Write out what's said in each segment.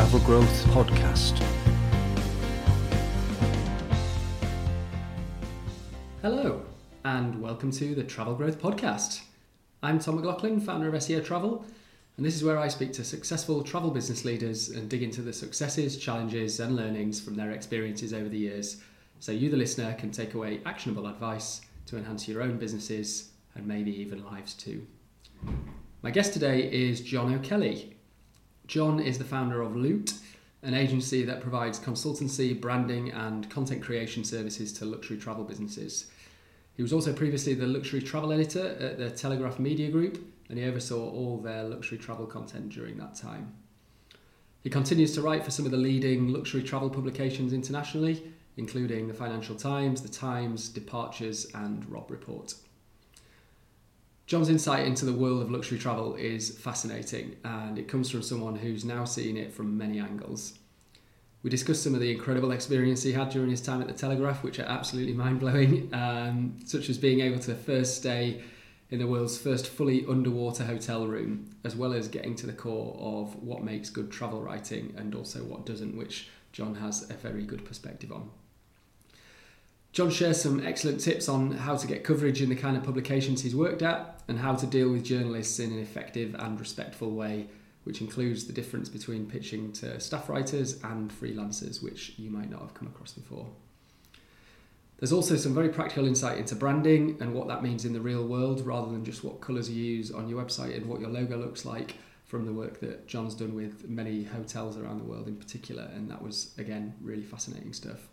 Travel Growth Podcast. Hello, and welcome to the Travel Growth Podcast. I'm Tom McLaughlin, founder of SEO Travel, and this is where I speak to successful travel business leaders and dig into the successes, challenges, and learnings from their experiences over the years so you, the listener, can take away actionable advice to enhance your own businesses and maybe even lives too. My guest today is John O'Kelly. John is the founder of Lute, an agency that provides consultancy, branding, and content creation services to luxury travel businesses. He was also previously the luxury travel editor at the Telegraph Media Group, and he oversaw all their luxury travel content during that time. He continues to write for some of the leading luxury travel publications internationally, including the Financial Times, the Times, Departures, and Robb Report. John's insight into the world of luxury travel is fascinating and it comes from someone who's now seen it from many angles. We discussed some of the incredible experience he had during his time at the Telegraph, which are absolutely mind blowing, um, such as being able to first stay in the world's first fully underwater hotel room, as well as getting to the core of what makes good travel writing and also what doesn't, which John has a very good perspective on. John shares some excellent tips on how to get coverage in the kind of publications he's worked at and how to deal with journalists in an effective and respectful way, which includes the difference between pitching to staff writers and freelancers, which you might not have come across before. There's also some very practical insight into branding and what that means in the real world rather than just what colours you use on your website and what your logo looks like from the work that John's done with many hotels around the world in particular. And that was, again, really fascinating stuff.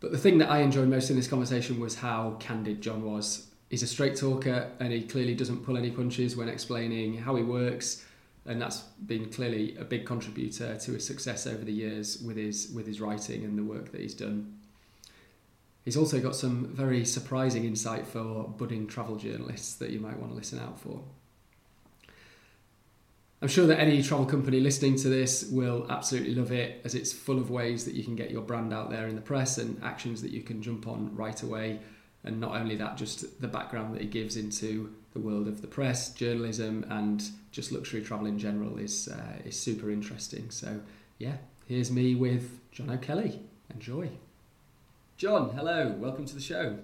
But the thing that I enjoyed most in this conversation was how candid John was. He's a straight talker and he clearly doesn't pull any punches when explaining how he works. And that's been clearly a big contributor to his success over the years with his with his writing and the work that he's done. He's also got some very surprising insight for budding travel journalists that you might want to listen out for. I'm sure that any travel company listening to this will absolutely love it as it's full of ways that you can get your brand out there in the press and actions that you can jump on right away. And not only that, just the background that it gives into the world of the press, journalism, and just luxury travel in general is uh, is super interesting. So yeah, here's me with John O'Kelly. Enjoy. John, hello, welcome to the show.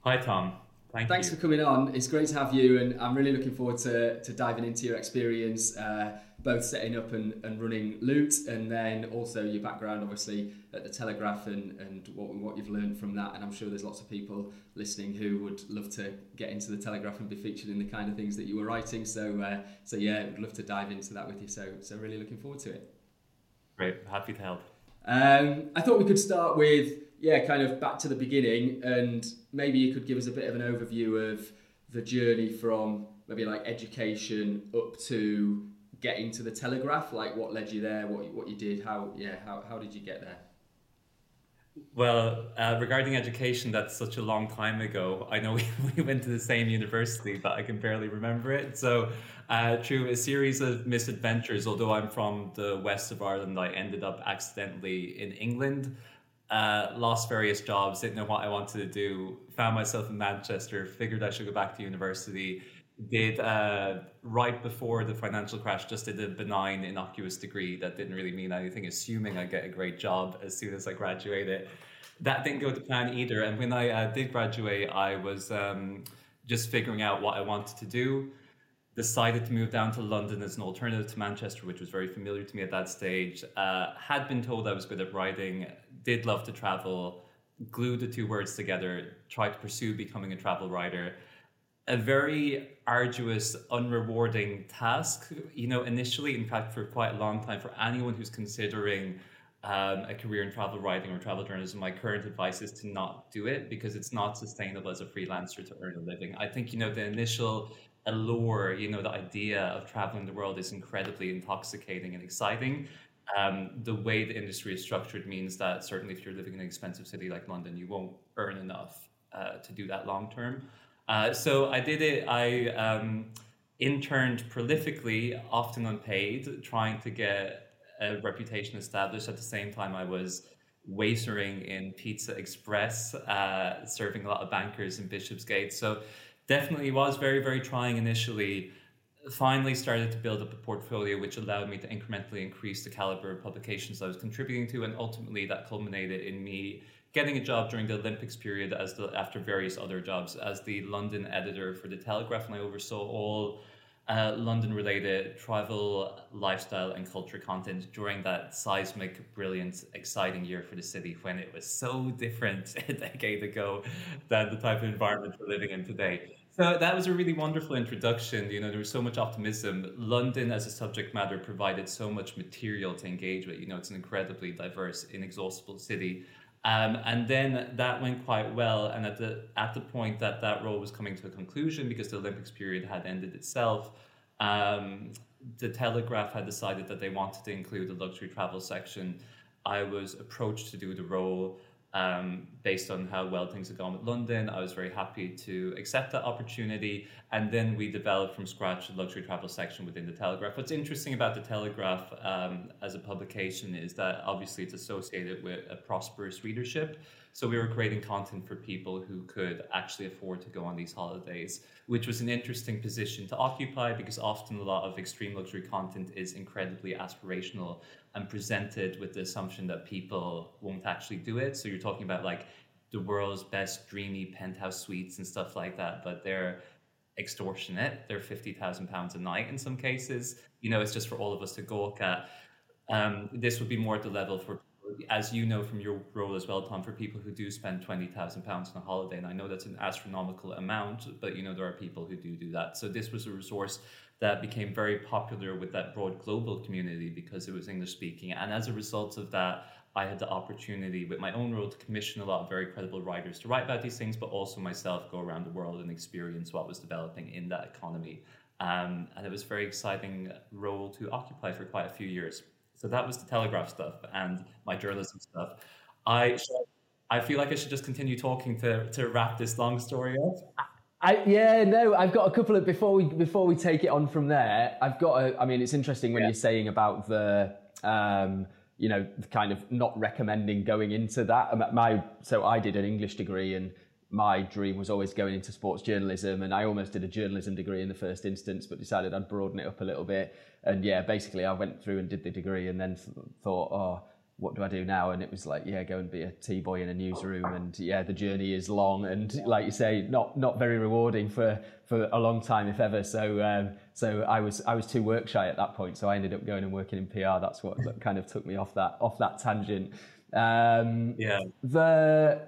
Hi Tom. Thank Thanks you. for coming on. It's great to have you, and I'm really looking forward to, to diving into your experience, uh, both setting up and, and running Lute, and then also your background, obviously, at the Telegraph and, and what, what you've learned from that. And I'm sure there's lots of people listening who would love to get into the Telegraph and be featured in the kind of things that you were writing. So, uh, so yeah, I'd love to dive into that with you. So, so really looking forward to it. Great, happy to help. Um, I thought we could start with yeah, kind of back to the beginning, and maybe you could give us a bit of an overview of the journey from maybe like education up to getting to the Telegraph. Like, what led you there? What what you did? How yeah? How how did you get there? Well, uh, regarding education, that's such a long time ago. I know we, we went to the same university, but I can barely remember it. So, uh, through a series of misadventures, although I'm from the west of Ireland, I ended up accidentally in England uh, lost various jobs, didn't know what I wanted to do, found myself in Manchester, figured I should go back to university. Did uh, right before the financial crash, just did a benign, innocuous degree that didn't really mean anything, assuming I get a great job as soon as I graduated. That didn't go to plan either. And when I uh, did graduate, I was um, just figuring out what I wanted to do decided to move down to London as an alternative to Manchester, which was very familiar to me at that stage. Uh, had been told I was good at writing, did love to travel, glued the two words together, tried to pursue becoming a travel writer. A very arduous, unrewarding task, you know, initially, in fact, for quite a long time, for anyone who's considering um, a career in travel writing or travel journalism, my current advice is to not do it because it's not sustainable as a freelancer to earn a living. I think, you know, the initial allure, you know, the idea of traveling the world is incredibly intoxicating and exciting. Um, the way the industry is structured means that certainly if you're living in an expensive city like London, you won't earn enough uh, to do that long term. Uh, so I did it. I um, interned prolifically, often unpaid, trying to get a reputation established. At the same time, I was waitering in Pizza Express, uh, serving a lot of bankers in Bishopsgate. So definitely was very very trying initially finally started to build up a portfolio which allowed me to incrementally increase the caliber of publications I was contributing to, and ultimately that culminated in me getting a job during the Olympics period as the after various other jobs as the London editor for the Telegraph, and I oversaw all uh, London related travel, lifestyle, and culture content during that seismic, brilliant, exciting year for the city when it was so different a decade ago than the type of environment we're living in today. So that was a really wonderful introduction. You know, there was so much optimism. London as a subject matter provided so much material to engage with. You know, it's an incredibly diverse, inexhaustible city. Um, and then that went quite well. And at the at the point that that role was coming to a conclusion, because the Olympics period had ended itself, um, the Telegraph had decided that they wanted to include a luxury travel section. I was approached to do the role um, based on how well things had gone with London. I was very happy to accept that opportunity. And then we developed from scratch a luxury travel section within the Telegraph. What's interesting about the Telegraph um, as a publication is that obviously it's associated with a prosperous readership. So we were creating content for people who could actually afford to go on these holidays, which was an interesting position to occupy because often a lot of extreme luxury content is incredibly aspirational and presented with the assumption that people won't actually do it. So you're talking about like the world's best dreamy penthouse suites and stuff like that, but they're extortionate. They're fifty thousand pounds a night in some cases. You know, it's just for all of us to gawk at. Um, this would be more at the level for, as you know from your role as well, Tom, for people who do spend twenty thousand pounds on a holiday. And I know that's an astronomical amount, but you know there are people who do do that. So this was a resource that became very popular with that broad global community because it was English speaking. And as a result of that, I had the opportunity with my own role to commission a lot of very credible writers to write about these things, but also myself go around the world and experience what was developing in that economy. Um, and it was a very exciting role to occupy for quite a few years. So that was the Telegraph stuff and my journalism stuff. I I feel like I should just continue talking to, to wrap this long story up. I, yeah, no, I've got a couple of before we before we take it on from there. I've got. A, I mean, it's interesting when yeah. you're saying about the, um, you know, kind of not recommending going into that. My so I did an English degree, and my dream was always going into sports journalism, and I almost did a journalism degree in the first instance, but decided I'd broaden it up a little bit. And yeah, basically, I went through and did the degree, and then thought, oh what do I do now? And it was like, yeah, go and be a tea boy in a newsroom. And yeah, the journey is long and, like you say, not not very rewarding for for a long time, if ever. So um, so I was I was too work shy at that point. So I ended up going and working in PR. That's what that kind of took me off that off that tangent. Um, yeah. The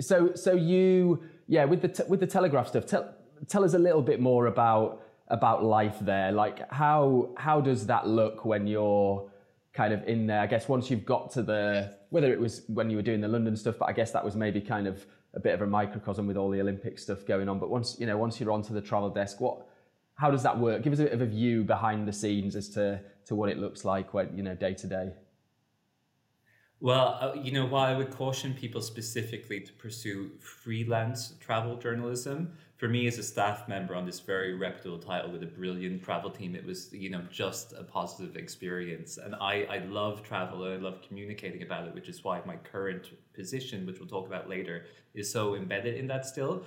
so so you yeah with the te- with the Telegraph stuff. Tell tell us a little bit more about about life there. Like how how does that look when you're kind of in there. I guess once you've got to the whether it was when you were doing the London stuff, but I guess that was maybe kind of a bit of a microcosm with all the Olympic stuff going on. But once you know, once you're onto the travel desk, what how does that work? Give us a bit of a view behind the scenes as to to what it looks like when you know day to day. Well, uh, you know, while I would caution people specifically to pursue freelance travel journalism, for me as a staff member on this very reputable title with a brilliant travel team, it was, you know, just a positive experience. And I, I love travel and I love communicating about it, which is why my current position, which we'll talk about later, is so embedded in that still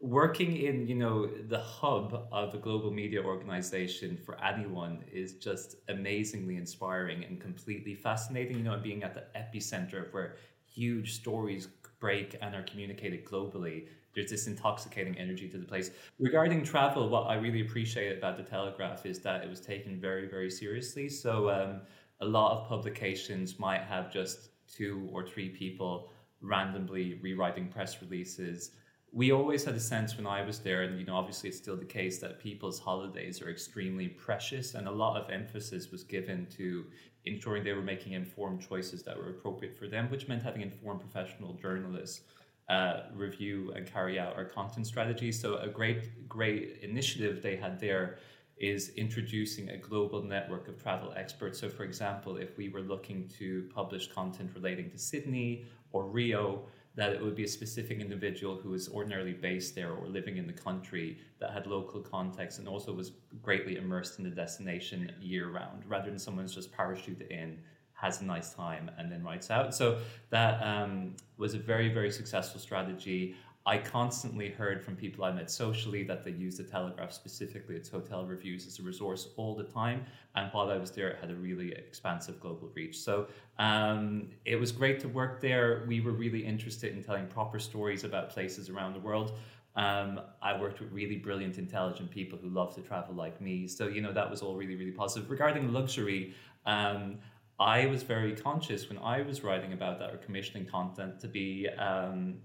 working in you know the hub of a global media organization for anyone is just amazingly inspiring and completely fascinating. You know being at the epicenter of where huge stories break and are communicated globally there's this intoxicating energy to the place. Regarding travel what i really appreciate about the telegraph is that it was taken very very seriously. So um, a lot of publications might have just two or three people randomly rewriting press releases we always had a sense when I was there, and you know, obviously it's still the case that people's holidays are extremely precious, and a lot of emphasis was given to ensuring they were making informed choices that were appropriate for them, which meant having informed professional journalists uh, review and carry out our content strategy. So a great, great initiative they had there is introducing a global network of travel experts. So, for example, if we were looking to publish content relating to Sydney or Rio that it would be a specific individual who was ordinarily based there or living in the country that had local context and also was greatly immersed in the destination year round, rather than someone who's just parachuted in, has a nice time, and then writes out. So that um, was a very, very successful strategy. I constantly heard from people I met socially that they used the Telegraph, specifically its hotel reviews, as a resource all the time. And while I was there, it had a really expansive global reach. So um, it was great to work there. We were really interested in telling proper stories about places around the world. Um, I worked with really brilliant, intelligent people who love to travel like me. So, you know, that was all really, really positive. Regarding luxury, um, I was very conscious when I was writing about that or commissioning content to be um,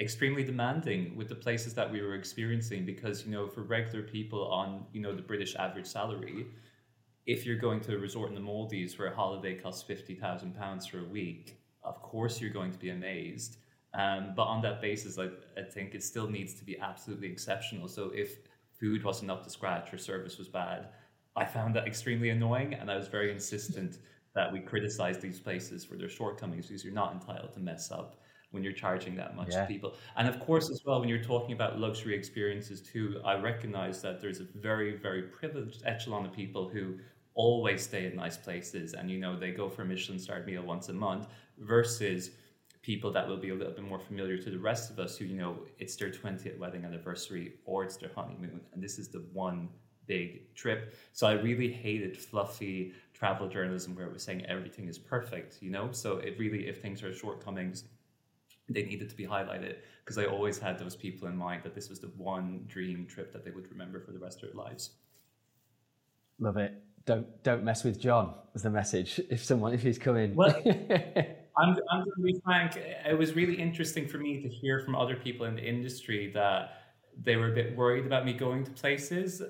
extremely demanding with the places that we were experiencing because you know for regular people on you know the british average salary if you're going to a resort in the maldives where a holiday costs 50000 pounds for a week of course you're going to be amazed. Um, but on that basis I, I think it still needs to be absolutely exceptional. So if food wasn't up to scratch or service was bad i found that extremely annoying and i was very insistent that we criticize these places for their shortcomings because you're not entitled to mess up when you're charging that much yeah. to people. And of course, as well, when you're talking about luxury experiences too, I recognize that there's a very, very privileged echelon of people who always stay in nice places and, you know, they go for a Michelin starred meal once a month versus people that will be a little bit more familiar to the rest of us who, you know, it's their 20th wedding anniversary or it's their honeymoon. And this is the one big trip. So I really hated fluffy travel journalism where it was saying everything is perfect, you know? So it really, if things are shortcomings, they needed to be highlighted because I always had those people in mind that this was the one dream trip that they would remember for the rest of their lives. Love it. Don't don't mess with John. Was the message if someone if he's coming? Well, I'm I'm going to be frank. It was really interesting for me to hear from other people in the industry that they were a bit worried about me going to places.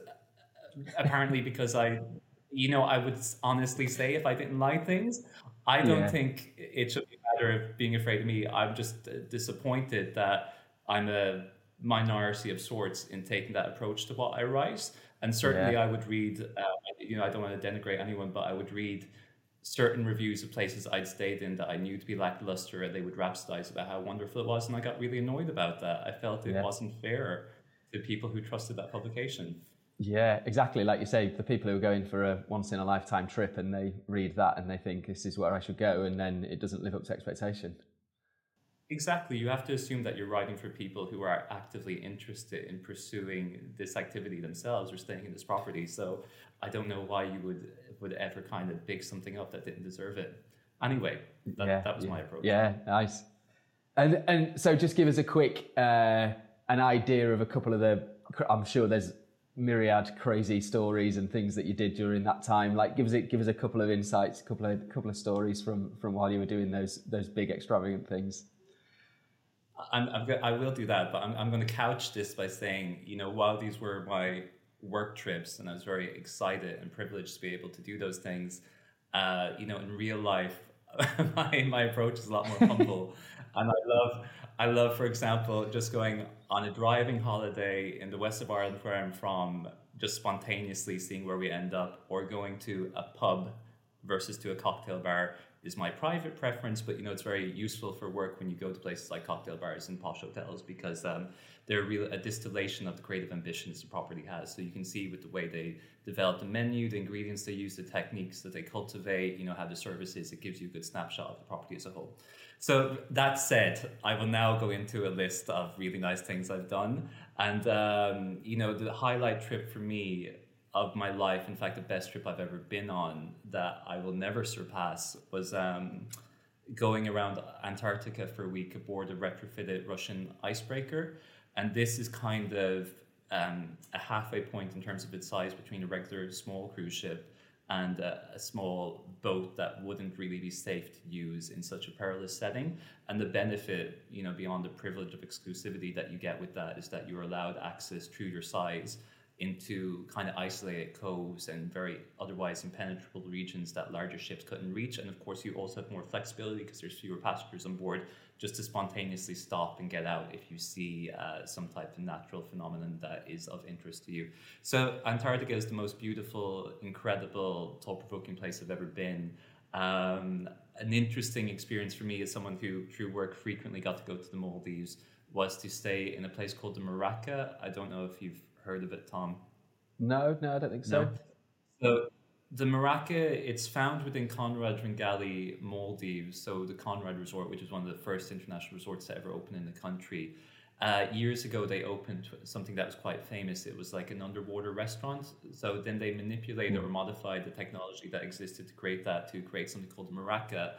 Apparently, because I, you know, I would honestly say if I didn't like things, I don't yeah. think it should be of being afraid of me. I'm just disappointed that I'm a minority of sorts in taking that approach to what I write. And certainly, yeah. I would read. Uh, you know, I don't want to denigrate anyone, but I would read certain reviews of places I'd stayed in that I knew to be lackluster, and they would rhapsodize about how wonderful it was, and I got really annoyed about that. I felt it yeah. wasn't fair to people who trusted that publication. Yeah, exactly. Like you say, the people who are going for a once in a lifetime trip and they read that and they think this is where I should go, and then it doesn't live up to expectation. Exactly. You have to assume that you're writing for people who are actively interested in pursuing this activity themselves or staying in this property. So I don't know why you would would ever kind of big something up that didn't deserve it. Anyway, that, yeah, that was yeah. my approach. Yeah, nice. And and so just give us a quick uh, an idea of a couple of the. I'm sure there's myriad crazy stories and things that you did during that time. Like, give us a, give us a couple of insights, a couple of couple of stories from from while you were doing those those big extravagant things. I'm, I'm I will do that, but I'm, I'm going to couch this by saying, you know, while these were my work trips and I was very excited and privileged to be able to do those things, uh, you know, in real life, my, my approach is a lot more humble. and I love, I love, for example, just going on a driving holiday in the west of Ireland where I'm from, just spontaneously seeing where we end up, or going to a pub versus to a cocktail bar is my private preference, but you know it's very useful for work when you go to places like cocktail bars and posh hotels because um, they're real a distillation of the creative ambitions the property has. So you can see with the way they develop the menu, the ingredients they use, the techniques that they cultivate, you know how the service is. It gives you a good snapshot of the property as a whole. So that said, I will now go into a list of really nice things I've done, and um, you know the highlight trip for me of my life, in fact, the best trip I've ever been on that I will never surpass was um, going around Antarctica for a week aboard a retrofitted Russian icebreaker. And this is kind of um, a halfway point in terms of its size between a regular small cruise ship and a, a, small boat that wouldn't really be safe to use in such a perilous setting. And the benefit, you know, beyond the privilege of exclusivity that you get with that is that you're allowed access through your size into kind of isolated coves and very otherwise impenetrable regions that larger ships couldn't reach. And of course, you also have more flexibility because there's fewer passengers on board just to spontaneously stop and get out if you see uh, some type of natural phenomenon that is of interest to you. So, Antarctica is the most beautiful, incredible, thought provoking place I've ever been. Um, an interesting experience for me as someone who, through work, frequently got to go to the Maldives was to stay in a place called the Muraka. I don't know if you've heard of it, Tom? No, no, I don't think so. No. So the Muraka, it's found within Conrad Rangali Maldives, so the Conrad Resort, which is one of the first international resorts to ever open in the country. uh, years ago, they opened something that was quite famous. It was like an underwater restaurant. So then they manipulated or modified the technology that existed to create that to create something called Muraka,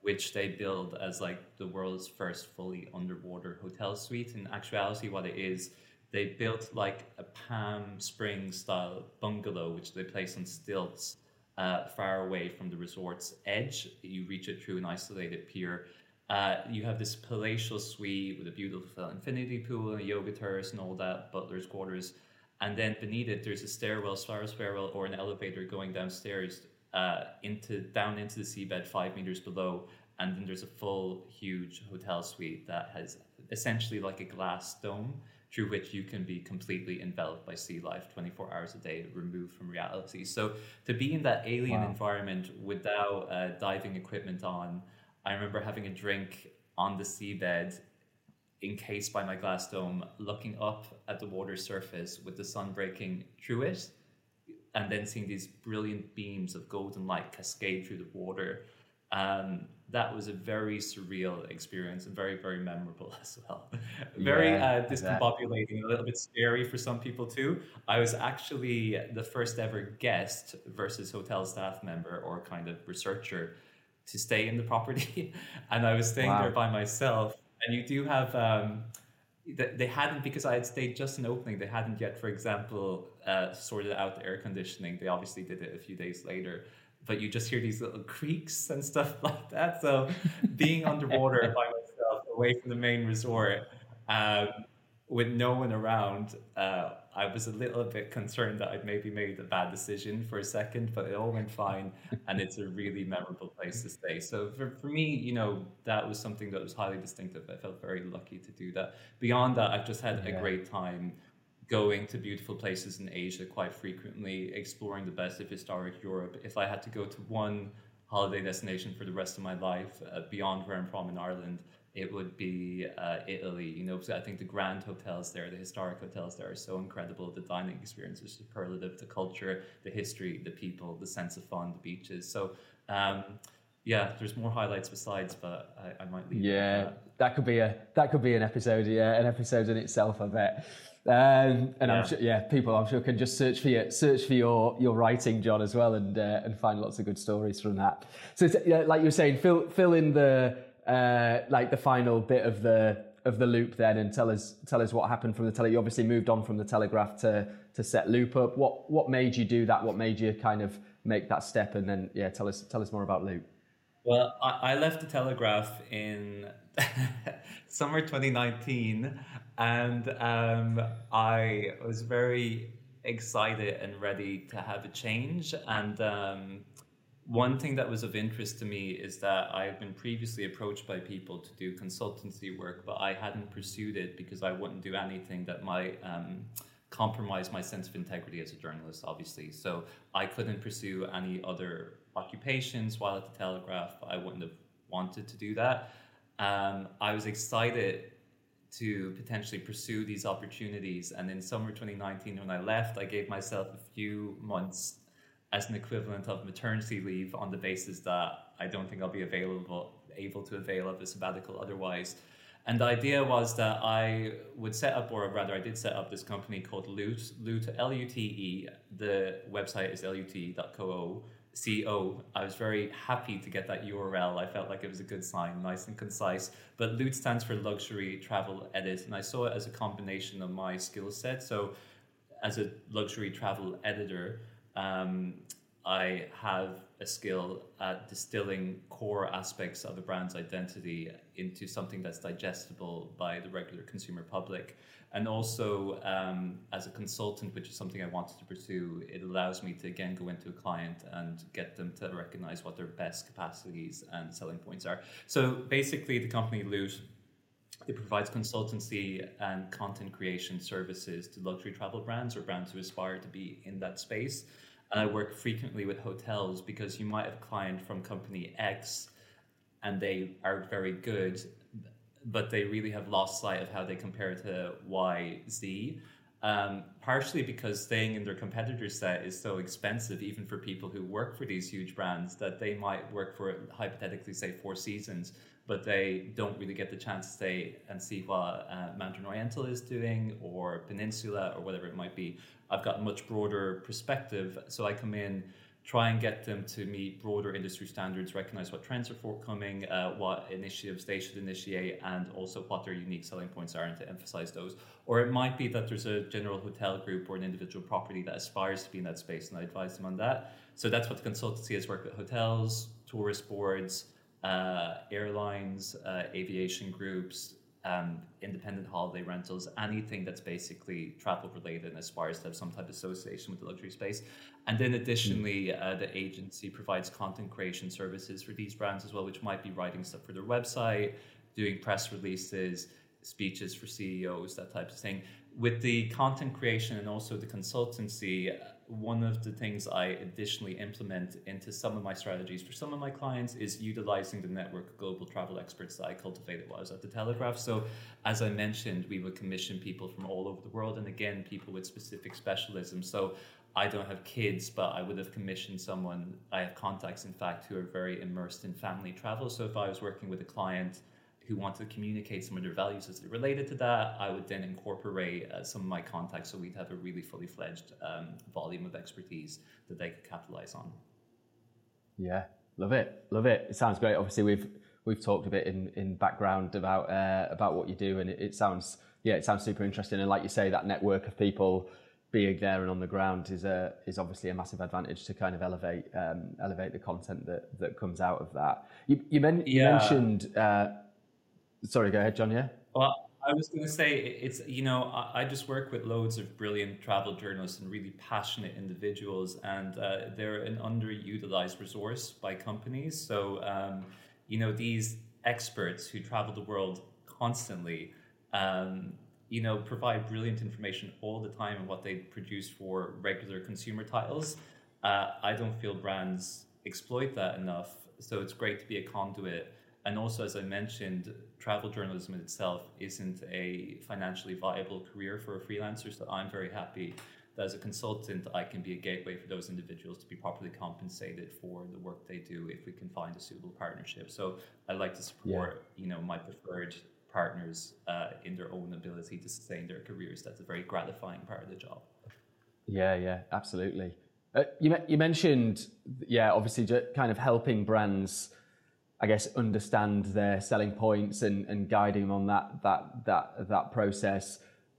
which they build as like the world's first fully underwater hotel suite. In actuality, what it is, they built like a Palm Springs style bungalow, which they place on stilts uh, far away from the resort's edge. You reach it through an isolated pier. Uh, you have this palatial suite with a beautiful infinity pool and a yoga terrace and all that, butler's quarters. And then beneath it, there's a stairwell, spiral stairwell, or an elevator going downstairs uh, into down into the seabed five meters below. And then there's a full, huge hotel suite that has essentially like a glass dome through which you can be completely enveloped by sea life 24 hours a day, removed from reality. So to be in that alien wow. environment without uh, diving equipment on, I remember having a drink on the seabed, encased by my glass dome, looking up at the water surface with the sun breaking through it, and then seeing these brilliant beams of golden light cascade through the water. Um, that was a very surreal experience and very, very memorable as well. very yeah, uh, discombobulating, a little bit scary for some people too. I was actually the first ever guest versus hotel staff member or kind of researcher to stay in the property, and I was staying wow. there by myself. And you do have um, they hadn't because I had stayed just an opening. They hadn't yet, for example, uh, sorted out the air conditioning. They obviously did it a few days later, but you just hear these little creaks and stuff like that. So being underwater by myself, away from the main resort, um, with no one around, uh, I was a little bit concerned that I'd maybe made a bad decision for a second, but it all went fine, and it's a really memorable place to stay. So for, for me, you know, that was something that was highly distinctive. I felt very lucky to do that. Beyond that, I've just had yeah. a great time going to beautiful places in Asia quite frequently, exploring the best of historic Europe. If I had to go to one holiday destination for the rest of my life, uh, beyond where I'm from in Ireland, it would be uh, Italy. You know, I think the grand hotels there, the historic hotels there, are so incredible. The dining experience is superlative. The culture, the history, the people, the sense of fun, the beaches. So. Um, yeah, there's more highlights besides, but I, I might leave. Yeah, that. that. could be a that could be an episode. Yeah, an episode in itself. I bet. Um, and yeah. I'm sure, yeah, people I'm sure can just search for your search for your your writing, John, as well, and uh, and find lots of good stories from that. So, yeah, like you were saying, fill fill in the uh, like the final bit of the of the loop then and tell us tell us what happened from the tele you obviously moved on from the telegraph to to set Lute up what what made you do that what made you kind of make that step and then yeah tell us tell us more about Lute well i, I left the telegraph in summer 2019 and um, i was very excited and ready to have a change and um, one thing that was of interest to me is that I had been previously approached by people to do consultancy work, but I hadn't pursued it because I wouldn't do anything that might um, compromise my sense of integrity as a journalist, obviously. So I couldn't pursue any other occupations while at the Telegraph. I wouldn't have wanted to do that. Um, I was excited to potentially pursue these opportunities. And in summer 2019, when I left, I gave myself a few months as an equivalent of maternity leave on the basis that I don't think I'll be available able to avail of a sabbatical otherwise. And the idea was that I would set up, or rather, I did set up this company called Lute, Lute, L U T E. The website is lute.co. CO. I was very happy to get that URL. I felt like it was a good sign, nice and concise. But Lute stands for Luxury Travel Edit, and I saw it as a combination of my skill set. So, as a luxury travel editor, um, I have a skill at distilling core aspects of a brand's identity into something that's digestible by the regular consumer public. And also, um, as a consultant, which is something I wanted to pursue, it allows me to again go into a client and get them to recognize what their best capacities and selling points are. So basically, the company Lute it provides consultancy and content creation services to luxury travel brands or brands who aspire to be in that space. And I work frequently with hotels because you might have a client from company X and they are very good, but they really have lost sight of how they compare to Y, Z. Um, partially because staying in their competitor set is so expensive, even for people who work for these huge brands, that they might work for hypothetically, say, four seasons, but they don't really get the chance to stay and see what uh, Mandarin Oriental is doing or Peninsula or whatever it might be. I've got a much broader perspective, so I come in try and get them to meet broader industry standards, recognize what trends are forthcoming, uh, what initiatives they should initiate, and also what their unique selling points are, and to emphasize those. Or it might be that there's a general hotel group or an individual property that aspires to be in that space, and I advise them on that. So that's what the consultancy has worked with hotels, tourist boards, uh, airlines, uh, aviation groups, um, independent holiday rentals, anything that's basically travel related and aspires to have some type of association with the luxury space. And then additionally, uh, the agency provides content creation services for these brands as well, which might be writing stuff for their website, doing press releases, speeches for CEOs, that type of thing. With the content creation and also the consultancy, one of the things I additionally implement into some of my strategies for some of my clients is utilizing the network of global travel experts that I cultivated while I was at the Telegraph. So, as I mentioned, we would commission people from all over the world, and again, people with specific specialisms. So, I don't have kids, but I would have commissioned someone. I have contacts, in fact, who are very immersed in family travel. So, if I was working with a client who want to communicate some of their values as related to that, I would then incorporate uh, some of my contacts so we'd have a really fully fledged um, volume of expertise that they could capitalize on. Yeah, love it, love it. It sounds great. Obviously, we've we've talked a bit in, in background about uh, about what you do, and it, it sounds yeah, it sounds super interesting. And like you say, that network of people being there and on the ground is a is obviously a massive advantage to kind of elevate um, elevate the content that that comes out of that. You you, men- yeah. you mentioned. Uh, Sorry, go ahead, John. Yeah. Well, I was going to say it's you know I, just work with loads of brilliant travel journalists and really passionate individuals, and uh, they're an underutilized resource by companies. So um, you know these experts who travel the world constantly. Um, you know, provide brilliant information all the time and what they produce for regular consumer titles. Uh, I don't feel brands exploit that enough, so it's great to be a conduit. And also, as I mentioned, travel journalism itself isn't a financially viable career for a freelancer. So I'm very happy that as a consultant, I can be a gateway for those individuals to be properly compensated for the work they do if we can find a suitable partnership. So I like to support, yeah. you know, my preferred partners uh, in their own ability to sustain their careers. That's a very gratifying part of the job. Yeah, yeah, absolutely. Uh, you, you mentioned, yeah, obviously, kind of helping brands I guess, understand their selling points and, and guiding them on that, that, that, that process.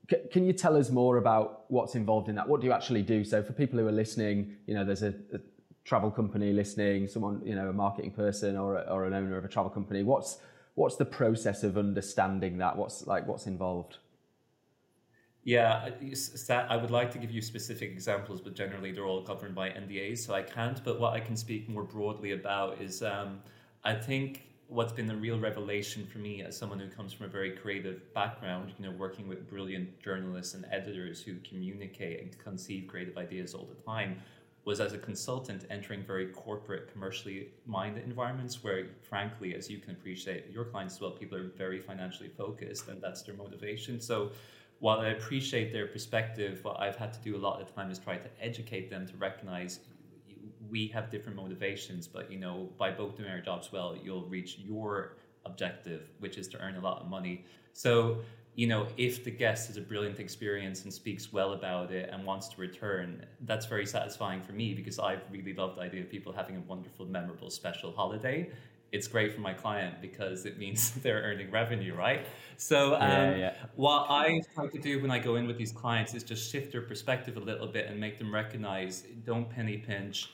C- can you tell us more about what's involved in that? What do you actually do? So for people who are listening, you know, there's a, a travel company listening, someone, you know, a marketing person or, a, or an owner of a travel company. What's, what's the process of understanding that? What's like, what's involved? Yeah, I would like to give you specific examples, but generally they're all governed by NDAs, so I can't. But what I can speak more broadly about is um, I think what's been a real revelation for me as someone who comes from a very creative background, you know, working with brilliant journalists and editors who communicate and conceive creative ideas all the time, was as a consultant entering very corporate, commercially minded environments where, frankly, as you can appreciate, your clients as well, people are very financially focused and that's their motivation. So while I appreciate their perspective, what I've had to do a lot of the time is try to educate them to recognize we have different motivations, but you know, by both doing our jobs well, you'll reach your objective, which is to earn a lot of money. So, you know, if the guest has a brilliant experience and speaks well about it and wants to return, that's very satisfying for me because I've really love the idea of people having a wonderful, memorable, special holiday. It's great for my client because it means they're earning revenue, right? So, um, yeah, yeah. what I try to do when I go in with these clients is just shift their perspective a little bit and make them recognize don't penny pinch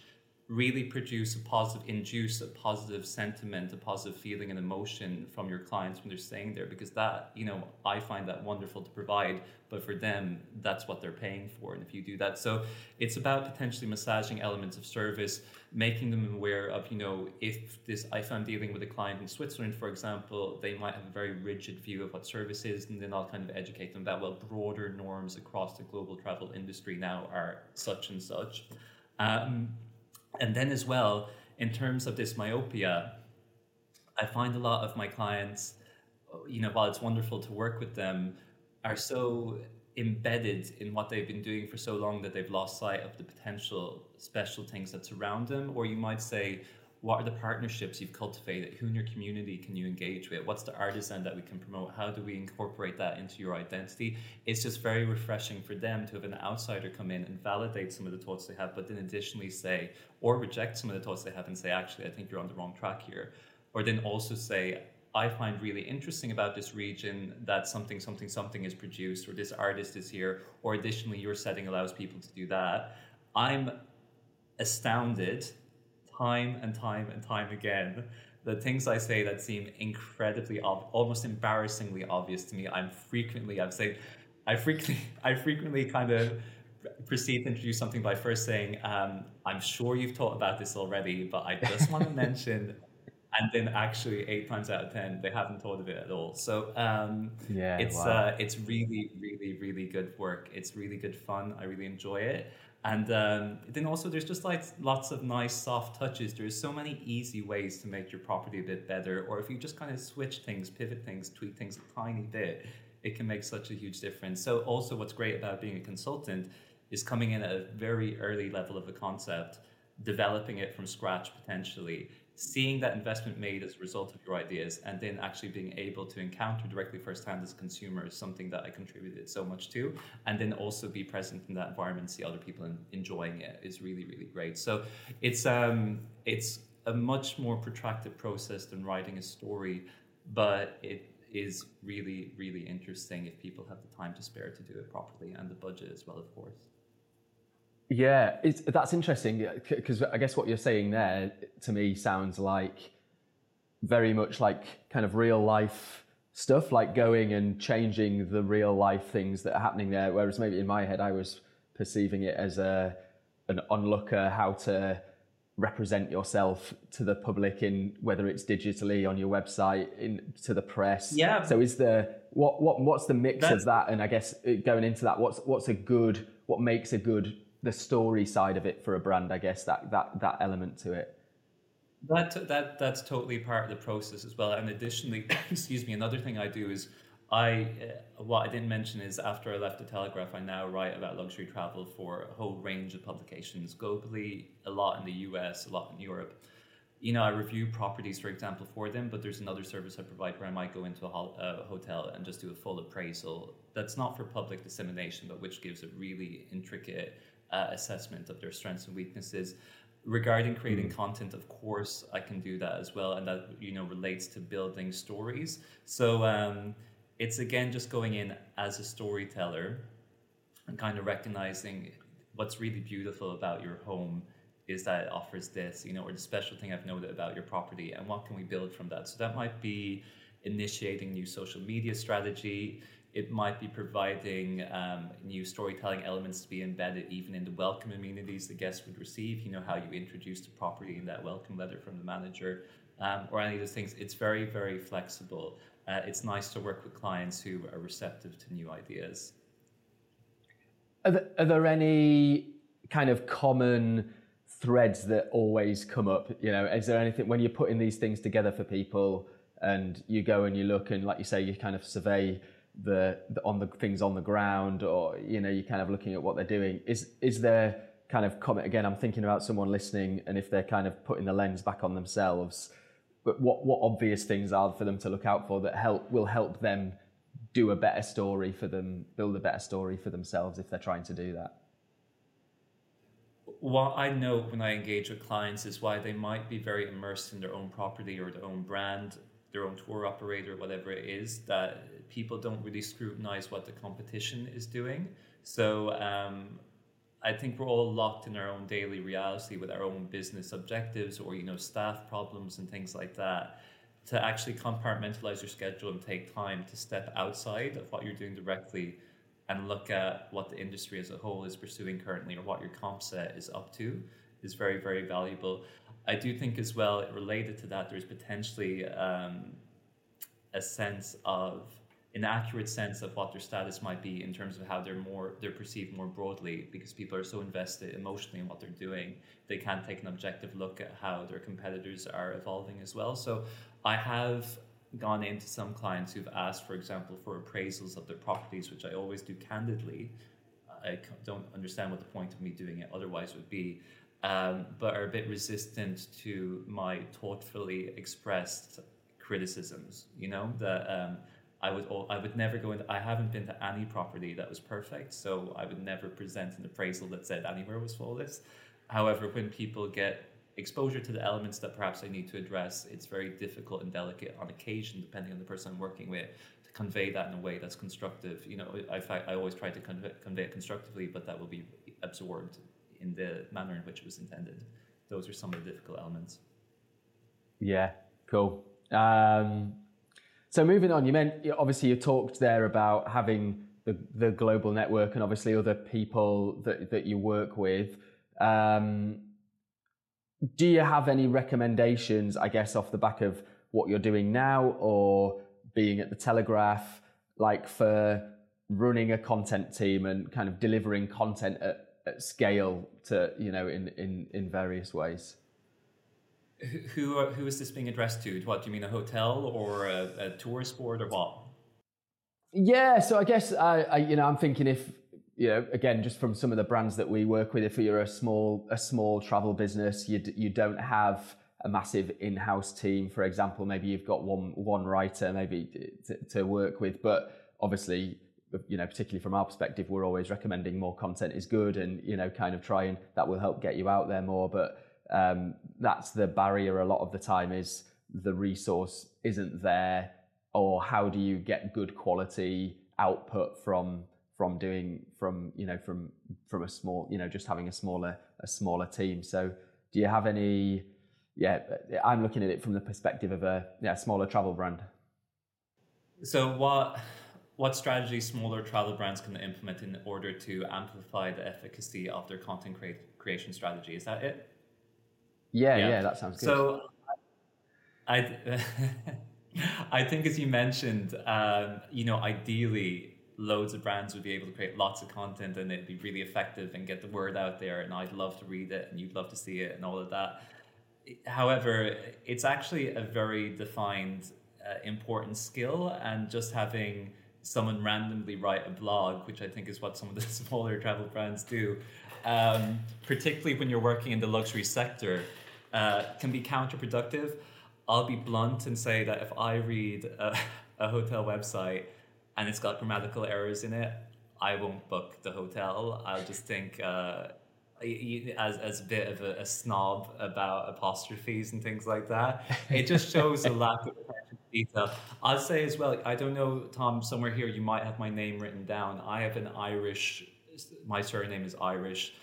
really produce a positive, induce a positive sentiment, a positive feeling and emotion from your clients when they're staying there, because that, you know, I find that wonderful to provide, but for them, that's what they're paying for. And if you do that, so it's about potentially massaging elements of service, making them aware of, you know, if this, if I'm dealing with a client in Switzerland, for example, they might have a very rigid view of what service is, and then I'll kind of educate them that, well, broader norms across the global travel industry now are such and such. Um, and then as well, in terms of this myopia, I find a lot of my clients, you know, while it's wonderful to work with them, are so embedded in what they've been doing for so long that they've lost sight of the potential special things that surround them. Or you might say, what are the partnerships you've cultivated? Who in your community can you engage with? What's the artisan that we can promote? How do we incorporate that into your identity? It's just very refreshing for them to have an outsider come in and validate some of the thoughts they have, but then additionally say, or reject some of the thoughts they have and say, actually, I think you're on the wrong track here. Or then also say, I find really interesting about this region that something, something, something is produced, or this artist is here, or additionally, your setting allows people to do that. I'm astounded time and time and time again the things I say that seem incredibly, ob- almost embarrassingly obvious to me. I'm frequently, I've said, I frequently, I frequently kind of proceed to introduce something by first saying, um, "I'm sure you've thought about this already, but I just want to mention and then actually eight times out of ten they haven't thought of it at all so um, yeah it's wow. uh, it's really really really good work it's really good fun i really enjoy it and um, then also there's just like lots of nice soft touches. There's so many easy ways to make your property a bit better or if you just kind of switch things pivot things tweak things a tiny bit it can make such a huge difference. So also what's great about being a consultant is coming in at a very early level of a concept developing it from scratch potentially seeing that investment made as a result of your ideas and then actually being able to encounter directly firsthand as a consumer is something that I contributed so much to. And then also be present in that environment, see other people enjoying it is really, really great. So it's um it's a much more protracted process than writing a story, but it is really, really interesting if people have the time to spare to do it properly and the budget as well, of course. Yeah, that's interesting because I guess what you're saying there to me sounds like very much like kind of real life stuff, like going and changing the real life things that are happening there. Whereas maybe in my head, I was perceiving it as a an onlooker, how to represent yourself to the public in whether it's digitally on your website, in to the press. Yeah. So is the what what what's the mix That's, of that? And I guess uh, going into that, what's what's a good what makes a good the story side of it for a brand, I guess that that that element to it. That that that's totally part of the process as well. And additionally, excuse me, another thing I do is I uh, what I didn't mention is after I left the Telegraph, I now write about luxury travel for a whole range of publications globally, a lot in the US, a lot in Europe. You know, I review properties, for example, for them, but there's another service I provide where I might go into a, ho- a hotel and just do a full appraisal. That's not for public dissemination, but which gives a really intricate uh, assessment of their strengths and weaknesses. Regarding creating mm. content of course i can do that as well and that you know relates to building stories. So um, it's again just going in as a storyteller and kind of recognizing what's really beautiful about your home is that it offers this you know or the special thing i've noted about your property and what can we build from that? So that might be initiating new social media strategy it might be providing um, new storytelling elements to be embedded even in the welcome amenities the guests would receive. You know, how you introduce the property in that welcome letter from the manager um, or any of those things. It's very, very flexible. Uh, it's nice to work with clients who are receptive to new ideas. Are there, are there any kind of common threads that always come up? You know, is there anything when you're putting these things together for people and you go and you look and, like you say, you kind of survey the, the, on the things on the ground or you know you're kind of looking at what they're doing. Is is there kind of comment again i'm thinking about someone listening and if they're kind of putting the lens back on themselves but what what obvious things are for them to look out for that help will help them do a better story for them build a better story for themselves if they're trying to do that? What I know when I engage with clients is why they might be very immersed in their own property or their own brand their own tour operator, whatever it is, that people don't really scrutinize what the competition is doing. So um, I think we're all locked in our own daily reality with our own business objectives or you know staff problems and things like that. To actually compartmentalize your schedule and take time to step outside of what you're doing directly and look at what the industry as a whole is pursuing currently or what your comp set is up to is very very valuable. I do think as well, related to that, there's potentially um, a sense of an accurate sense of what their status might be in terms of how they're more they're perceived more broadly because people are so invested emotionally in what they're doing they can't take an objective look at how their competitors are evolving as well so i have gone into some clients who've asked, for example, for appraisals of their properties, which I always do candidly. I don't understand what the point of me doing it otherwise would be, um, but are a bit resistant to my thoughtfully expressed criticisms. You know that um, I would I would never go into. I haven't been to any property that was perfect, so I would never present an appraisal that said anywhere was flawless. However, when people get exposure to the elements that perhaps I need to address, it's very difficult and delicate on occasion, depending on the person I'm working with, to convey that in a way that's constructive. You know, I, I always try to convey, convey it constructively, but that will be absorbed in the manner in which it was intended. Those are some of the difficult elements. Yeah, cool. Um, so moving on, you meant obviously you talked there about having the, the global network and obviously other people that, that you work with. Um, do you have any recommendations, I guess, off the back of what you're doing now or being at the Telegraph, like for running a content team and kind of delivering content at, at scale to, you know, in, in, in various ways? Who, uh, who is this being addressed to? What do you mean, a hotel or a, a tourist board or what? Yeah, so I guess I, I, you know, I'm thinking if you know, again, just from some of the brands that we work with, if you're a small a small travel business, you you don't have a massive in-house team. For example, maybe you've got one one writer maybe to, to work with, but obviously, you know, particularly from our perspective, we're always recommending more content is good, and you know, kind of trying that will help get you out there more. But um, that's the barrier a lot of the time is the resource isn't there, or how do you get good quality output from from doing from you know from from a small you know just having a smaller a smaller team. So do you have any yeah i'm looking at it from the perspective of a yeah smaller travel brand. So what what strategies smaller travel brands can implement in order to amplify the efficacy of their content creation strategy? Is that it yeah yeah, yeah that sounds good so i i think as you mentioned um, you know ideally loads of brands would be able to create lots of content and it'd be really effective and get the word out there and I'd love to read it and you'd love to see it and all of that. However, it's actually a very defined uh, important skill and just having someone randomly write a blog, which I think is what some of the smaller travel brands do, um, particularly when you're working in the luxury sector, uh, can be counterproductive. I'll be blunt and say that if I read a, a hotel website and it's got grammatical errors in it, I won't book the hotel. I'll just think uh, as as a bit of a, a, snob about apostrophes and things like that. It just shows a lack of attention to detail. I'll say as well. I don't know, Tom. Somewhere here, you might have my name written down. I have an Irish. My surname is Irish.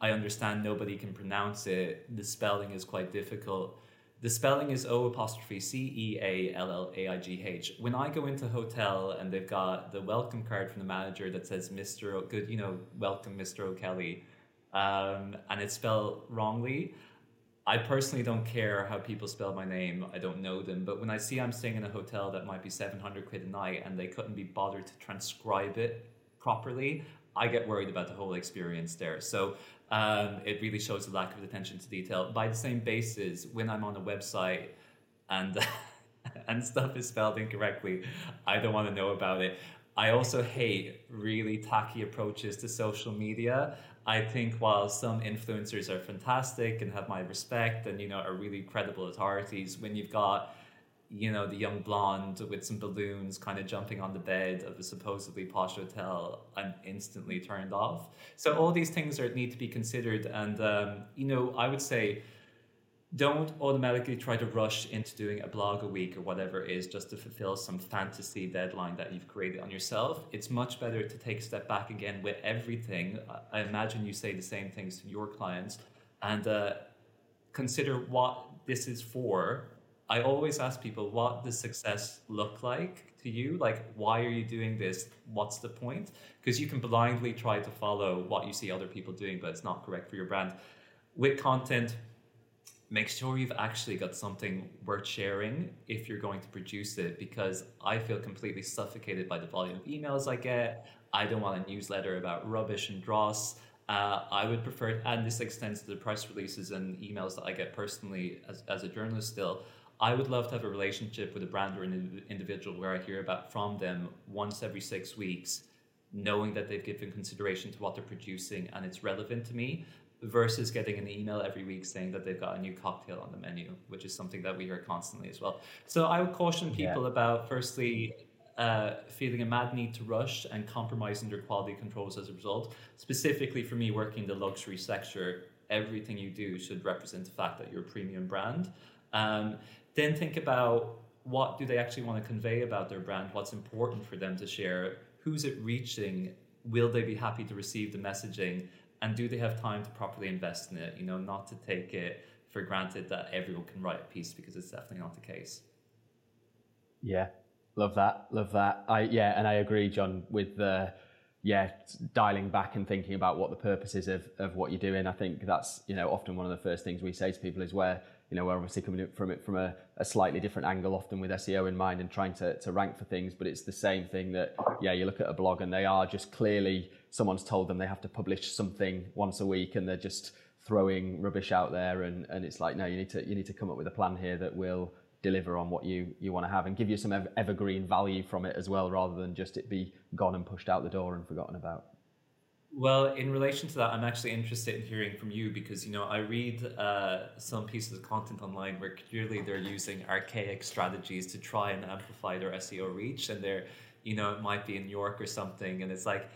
I understand nobody can pronounce it. The spelling is quite difficult. The spelling is O apostrophe C E A L L A I G H. When I go into a hotel and they've got the welcome card from the manager that says Mr. O- good, you know, welcome Mr. O'Kelly, um, and it's spelled wrongly, I personally don't care how people spell my name. I don't know them. But when I see I'm staying in a hotel that might be 700 quid a night and they couldn't be bothered to transcribe it properly, I get worried about the whole experience there. So um, it really shows a lack of attention to detail. By the same basis, when I'm on a website and and stuff is spelled incorrectly, I don't want to know about it. I also hate really tacky approaches to social media. I think while some influencers are fantastic and have my respect and you know are really credible authorities, when you've got you know, the young blonde with some balloons kind of jumping on the bed of a supposedly posh hotel, I'm instantly turned off. So all these things are need to be considered, and um, you know, I would say don't automatically try to rush into doing a blog a week or whatever it is just to fulfill some fantasy deadline that you've created on yourself. It's much better to take a step back again with everything. I imagine you say the same things to your clients and uh, consider what this is for I always ask people, what does success look like to you? Like, why are you doing this? What's the point? Because you can blindly try to follow what you see other people doing, but it's not correct for your brand. With content, make sure you've actually got something worth sharing if you're going to produce it, because I feel completely suffocated by the volume of emails I get. I don't want a newsletter about rubbish and dross. Uh, I would prefer, and this extends to the press releases and emails that I get personally as, as a journalist still. I would love to have a relationship with a brand or an individual where I hear about from them once every six weeks, knowing that they've given consideration to what they're producing and it's relevant to me, versus getting an email every week saying that they've got a new cocktail on the menu, which is something that we hear constantly as well. So I would caution people yeah. about firstly uh, feeling a mad need to rush and compromising their quality controls as a result. Specifically for me, working in the luxury sector, everything you do should represent the fact that you're a premium brand. Um, then think about what do they actually want to convey about their brand, what's important for them to share, who's it reaching, will they be happy to receive the messaging, and do they have time to properly invest in it? You know, not to take it for granted that everyone can write a piece because it's definitely not the case. Yeah, love that, love that. I yeah, and I agree, John, with the yeah, dialing back and thinking about what the purpose is of, of what you're doing. I think that's, you know, often one of the first things we say to people is where, you know, we're obviously coming from it from a, a slightly different angle, often with SEO in mind and trying to, to rank for things. But it's the same thing that, yeah, you look at a blog and they are just clearly someone's told them they have to publish something once a week and they're just throwing rubbish out there. And, and it's like, no, you need to, you need to come up with a plan here that will deliver on what you, you want to have and give you some ev- evergreen value from it as well, rather than just it be gone and pushed out the door and forgotten about. Well, in relation to that, I'm actually interested in hearing from you because you know I read uh, some pieces of content online where clearly they're using archaic strategies to try and amplify their SEO reach, and they're you know it might be in York or something, and it's like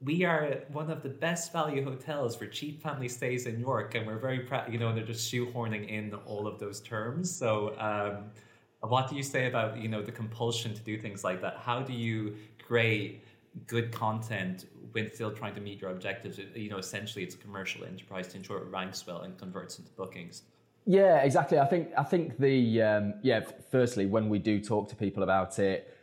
we are one of the best value hotels for cheap family stays in York, and we're very proud. You know, they're just shoehorning in all of those terms. So, um, what do you say about you know the compulsion to do things like that? How do you create good content when still trying to meet your objectives? You know, essentially, it's a commercial enterprise to ensure it ranks well and converts into bookings. Yeah, exactly. I think I think the um, yeah. Firstly, when we do talk to people about it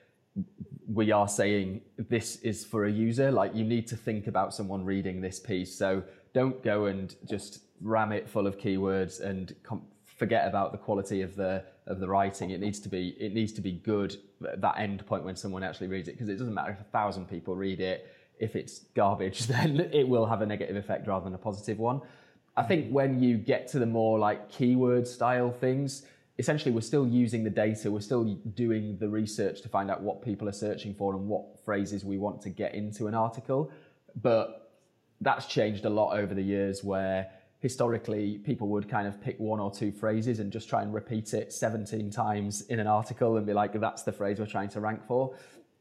we are saying this is for a user. Like you need to think about someone reading this piece. So don't go and just ram it full of keywords and com- forget about the quality of the of the writing. It needs to be it needs to be good at that end point when someone actually reads it because it doesn't matter if a thousand people read it. If it's garbage, then it will have a negative effect rather than a positive one. I think when you get to the more like keyword style things, essentially we're still using the data, we're still doing the research to find out what people are searching for and what phrases we want to get into an article. But that's changed a lot over the years where historically people would kind of pick one or two phrases and just try and repeat it 17 times in an article and be like, that's the phrase we're trying to rank for.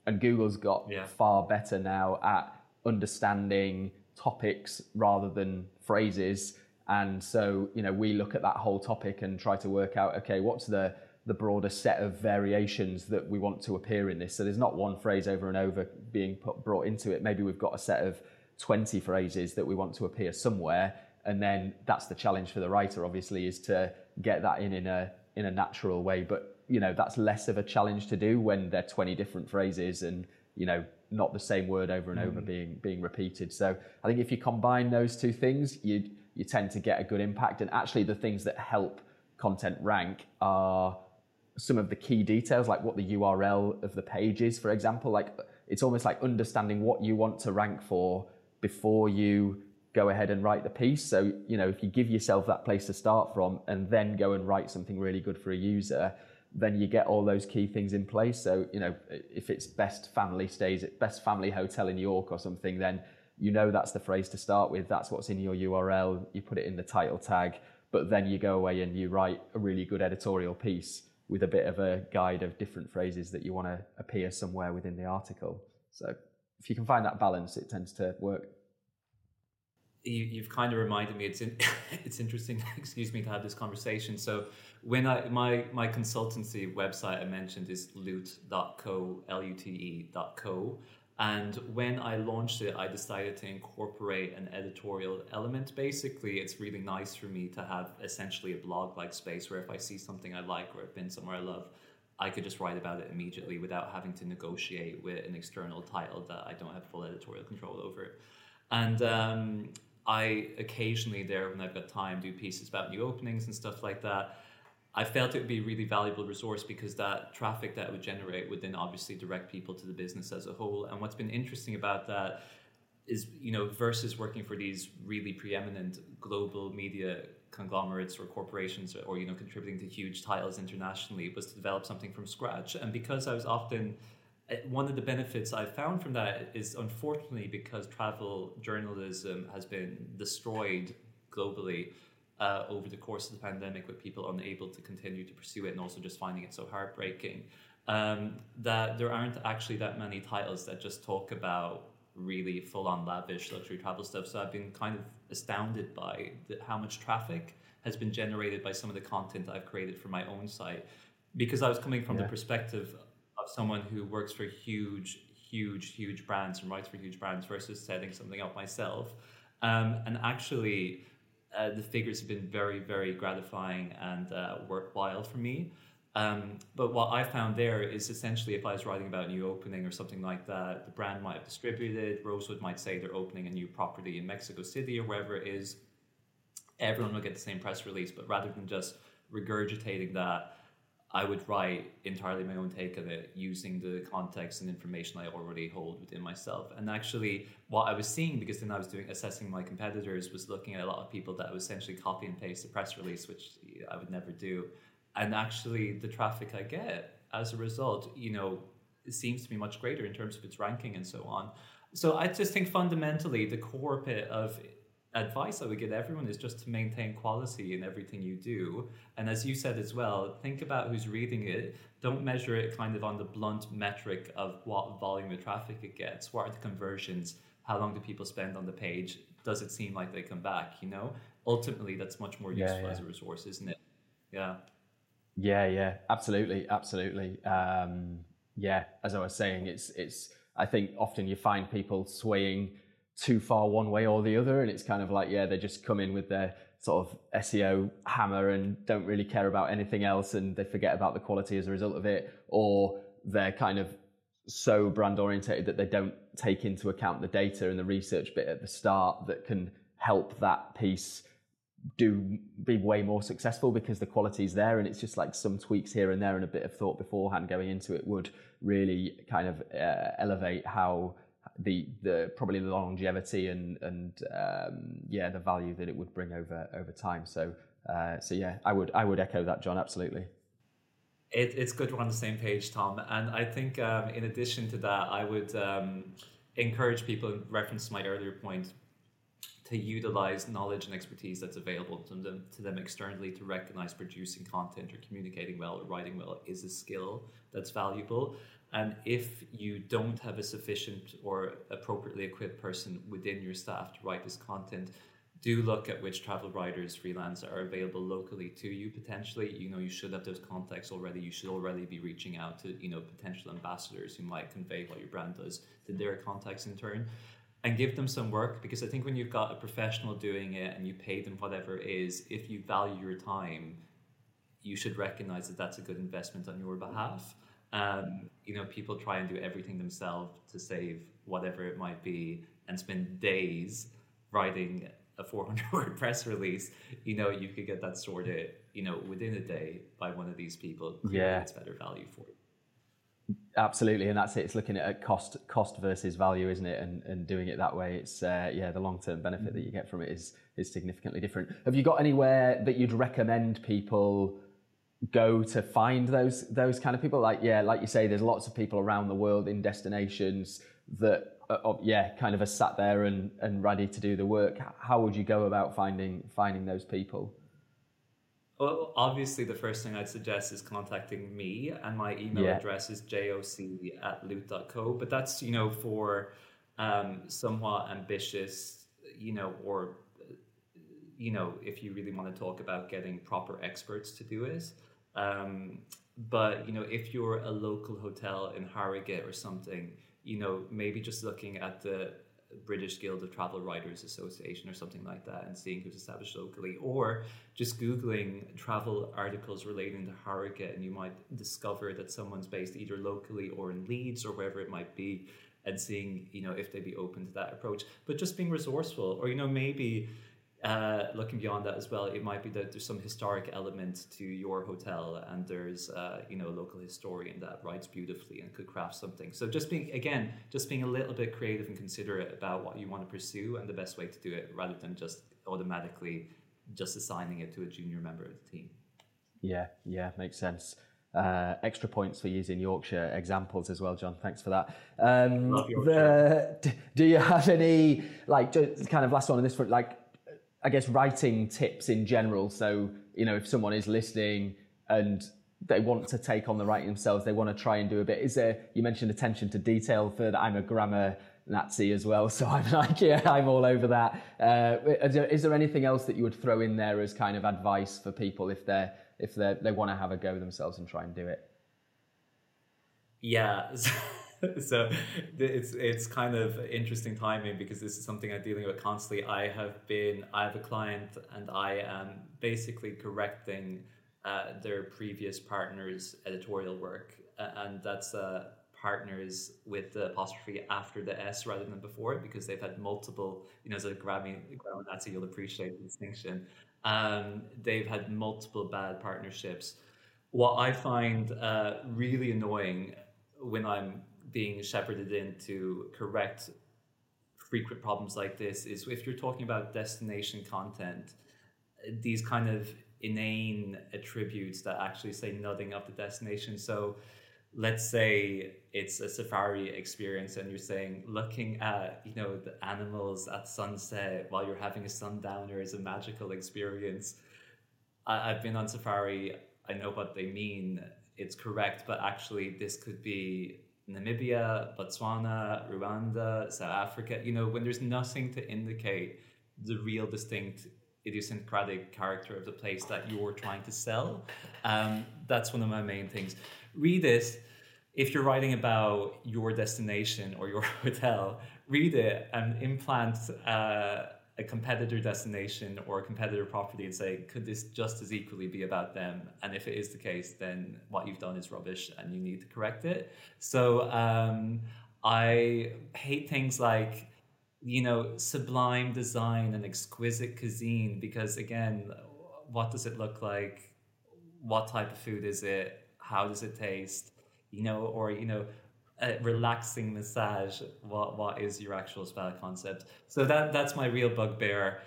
And Google's got yeah. far better now at understanding topics rather than phrases and so, you know, we look at that whole topic and try to work out, okay, what's the, the broader set of variations that we want to appear in this. So there's not one phrase over and over being put, brought into it. Maybe we've got a set of 20 phrases that we want to appear somewhere. And then that's the challenge for the writer, obviously, is to get that in in a, in a natural way. But, you know, that's less of a challenge to do when they're 20 different phrases and, you know, not the same word over and mm. over being, being repeated. So I think if you combine those two things, you'd, you tend to get a good impact. And actually, the things that help content rank are some of the key details, like what the URL of the page is, for example. Like it's almost like understanding what you want to rank for before you go ahead and write the piece. So, you know, if you give yourself that place to start from and then go and write something really good for a user, then you get all those key things in place. So, you know, if it's best family stays at best family hotel in York or something, then you know that's the phrase to start with. That's what's in your URL. You put it in the title tag, but then you go away and you write a really good editorial piece with a bit of a guide of different phrases that you want to appear somewhere within the article. So if you can find that balance, it tends to work. You, have kind of reminded me. It's in, it's interesting. excuse me to have this conversation. So when I my my consultancy website I mentioned is lute.co l u t e.co and when I launched it, I decided to incorporate an editorial element. Basically, it's really nice for me to have essentially a blog like space where if I see something I like or I've been somewhere I love, I could just write about it immediately without having to negotiate with an external title that I don't have full editorial control over. And um, I occasionally, there when I've got time, do pieces about new openings and stuff like that. I felt it would be a really valuable resource because that traffic that would generate would then obviously direct people to the business as a whole. And what's been interesting about that is, you know, versus working for these really preeminent global media conglomerates or corporations or you know contributing to huge titles internationally was to develop something from scratch and because i was often one of the benefits I've found from that is unfortunately because travel journalism has been destroyed globally uh, over the course of the pandemic with people unable to continue to pursue it and also just finding it so heartbreaking um, that there aren't actually that many titles that just talk about really full on lavish luxury travel stuff. So I've been kind of astounded by the, how much traffic has been generated by some of the content I've created for my own site because I was coming from yeah. the perspective someone who works for huge, huge, huge brands and writes for huge brands versus setting something up myself. Um, and actually, uh, the figures have been very, very gratifying and uh, worthwhile for me. Um, but what I found there is essentially if I was writing about a new opening or something like that, the brand might have distributed, Rosewood might say they're opening a new property in Mexico City or wherever it is. Everyone will get the same press release, but rather than just regurgitating that, I would write entirely my own take on it using the context and information I already hold within myself. And actually, what I was seeing, because then I was doing assessing my competitors, was looking at a lot of people that would essentially copy and paste the press release, which I would never do and actually the traffic I get as a result, you know, seems to be much greater in terms of its ranking and so on. So I just think fundamentally the core bit of advice I would give everyone is just to maintain quality in everything you do. And as you said as well, think about who's reading it. Don't measure it kind of on the blunt metric of what volume of traffic it gets. What are the conversions? How long do people spend on the page? Does it seem like they come back? You know, ultimately that's much more useful yeah, yeah. as a resource, isn't it? Yeah. Yeah, yeah, absolutely, absolutely. Um, yeah, as I was saying, it's it's. I think often you find people swaying too far one way or the other, and it's kind of like yeah, they just come in with their sort of SEO hammer and don't really care about anything else, and they forget about the quality as a result of it, or they're kind of so brand orientated that they don't take into account the data and the research bit at the start that can help that piece do be way more successful because the quality is there and it's just like some tweaks here and there and a bit of thought beforehand going into it would really kind of uh, elevate how the the probably the longevity and and um, yeah the value that it would bring over over time. So uh, so yeah I would I would echo that John absolutely. It, it's good we're on the same page Tom. And I think um, in addition to that I would um, encourage people in reference to my earlier point to utilize knowledge and expertise that's available to them, to them externally to recognize producing content or communicating well or writing well is a skill that's valuable. And if you don't have a sufficient or appropriately equipped person within your staff to write this content, do look at which travel writers freelance are available locally to you potentially. You know you should have those contacts already. You should already be reaching out to you know potential ambassadors who might convey what your brand does to their contacts in turn and give them some work because I think when you've got a professional doing it and you pay them whatever it is, if you value your time, you should recognize that that's a good investment on your behalf. Um, you know, people try and do everything themselves to save whatever it might be and spend days writing a 400 word press release. You know, you could get that sorted, you know, within a day by one of these people. Yeah. It's better value for you. Absolutely, and that's it. It's looking at cost, cost versus value, isn't it? And and doing it that way, it's uh, yeah, the long term benefit that you get from it is is significantly different. Have you got anywhere that you'd recommend people go to find those those kind of people? Like yeah, like you say, there's lots of people around the world in destinations that uh, yeah, kind of are sat there and and ready to do the work. How would you go about finding finding those people? Well, obviously, the first thing I'd suggest is contacting me, and my email yeah. address is joc at lute.co. But that's, you know, for um, somewhat ambitious, you know, or, you know, if you really want to talk about getting proper experts to do it. Um, but, you know, if you're a local hotel in Harrogate or something, you know, maybe just looking at the British Guild of Travel Writers Association or something like that and seeing who's established locally, or just Googling travel articles relating to Harrogate, and you might discover that someone's based either locally or in Leeds or wherever it might be, and seeing you know if they'd be open to that approach. But just being resourceful, or you know maybe uh, looking beyond that as well, it might be that there's some historic element to your hotel, and there's uh, you know a local historian that writes beautifully and could craft something. So just being again, just being a little bit creative and considerate about what you want to pursue and the best way to do it, rather than just automatically just assigning it to a junior member of the team. Yeah, yeah, makes sense. Uh, extra points for using Yorkshire examples as well, John. Thanks for that. Um, the, do you have any like just kind of last one on this front, like I guess writing tips in general? So you know, if someone is listening and they want to take on the writing themselves, they want to try and do a bit. Is there? You mentioned attention to detail. For that, I'm a grammar Nazi as well, so I'm like, yeah, I'm all over that. Uh, is, there, is there anything else that you would throw in there as kind of advice for people if they're if they they want to have a go themselves and try and do it. Yeah. so it's it's kind of interesting timing because this is something I'm dealing with constantly. I have been I have a client and I am basically correcting uh, their previous partner's editorial work, and that's uh, partners with the apostrophe after the S rather than before it because they've had multiple. You know, as a Grammy, Grammy Nazi, you'll appreciate the distinction. Um, they've had multiple bad partnerships. What I find uh, really annoying when I'm being shepherded in to correct frequent problems like this is if you're talking about destination content, these kind of inane attributes that actually say nothing of the destination. So let's say it's a safari experience and you're saying looking at you know the animals at sunset while you're having a sundowner is a magical experience. I, have been on safari. I know what they mean. It's correct but actually this could be namibia botswana rwanda south africa you know when there's nothing to indicate the real distinct idiosyncratic character of the place that you're trying to sell um, that's one of my main things. Read it. If you're writing about your destination or your hotel, read it and implant uh, a competitor destination or a competitor property and say, could this just as equally be about them? And if it is the case, then what you've done is rubbish and you need to correct it. So um, I hate things like, you know, sublime design and exquisite cuisine because, again, what does it look like? What type of food is it? How does it taste? you know, or you know, a relaxing massage. What what is your actual spa concept? So that that's my real bugbear.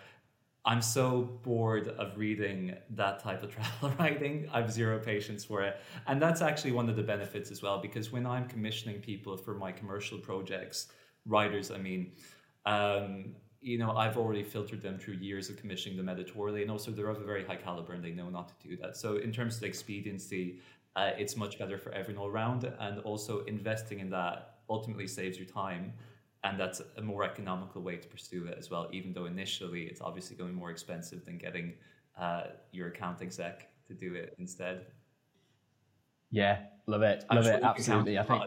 I'm so bored of reading that type of travel writing. I have zero patience for it. And that's actually one of the benefits as well, because when I'm commissioning people for my commercial projects, writers, I mean, um, you know, I've already filtered them through years of commissioning them editorially, and also they're of a very high caliber and they know not to do that. So, in terms of expediency, uh, it's much better for everyone all around. And also investing in that ultimately saves you time. And that's a more economical way to pursue it as well, even though initially it's obviously going more expensive than getting uh, your account exec to do it instead. Yeah, love it. Love it. Absolutely. I think.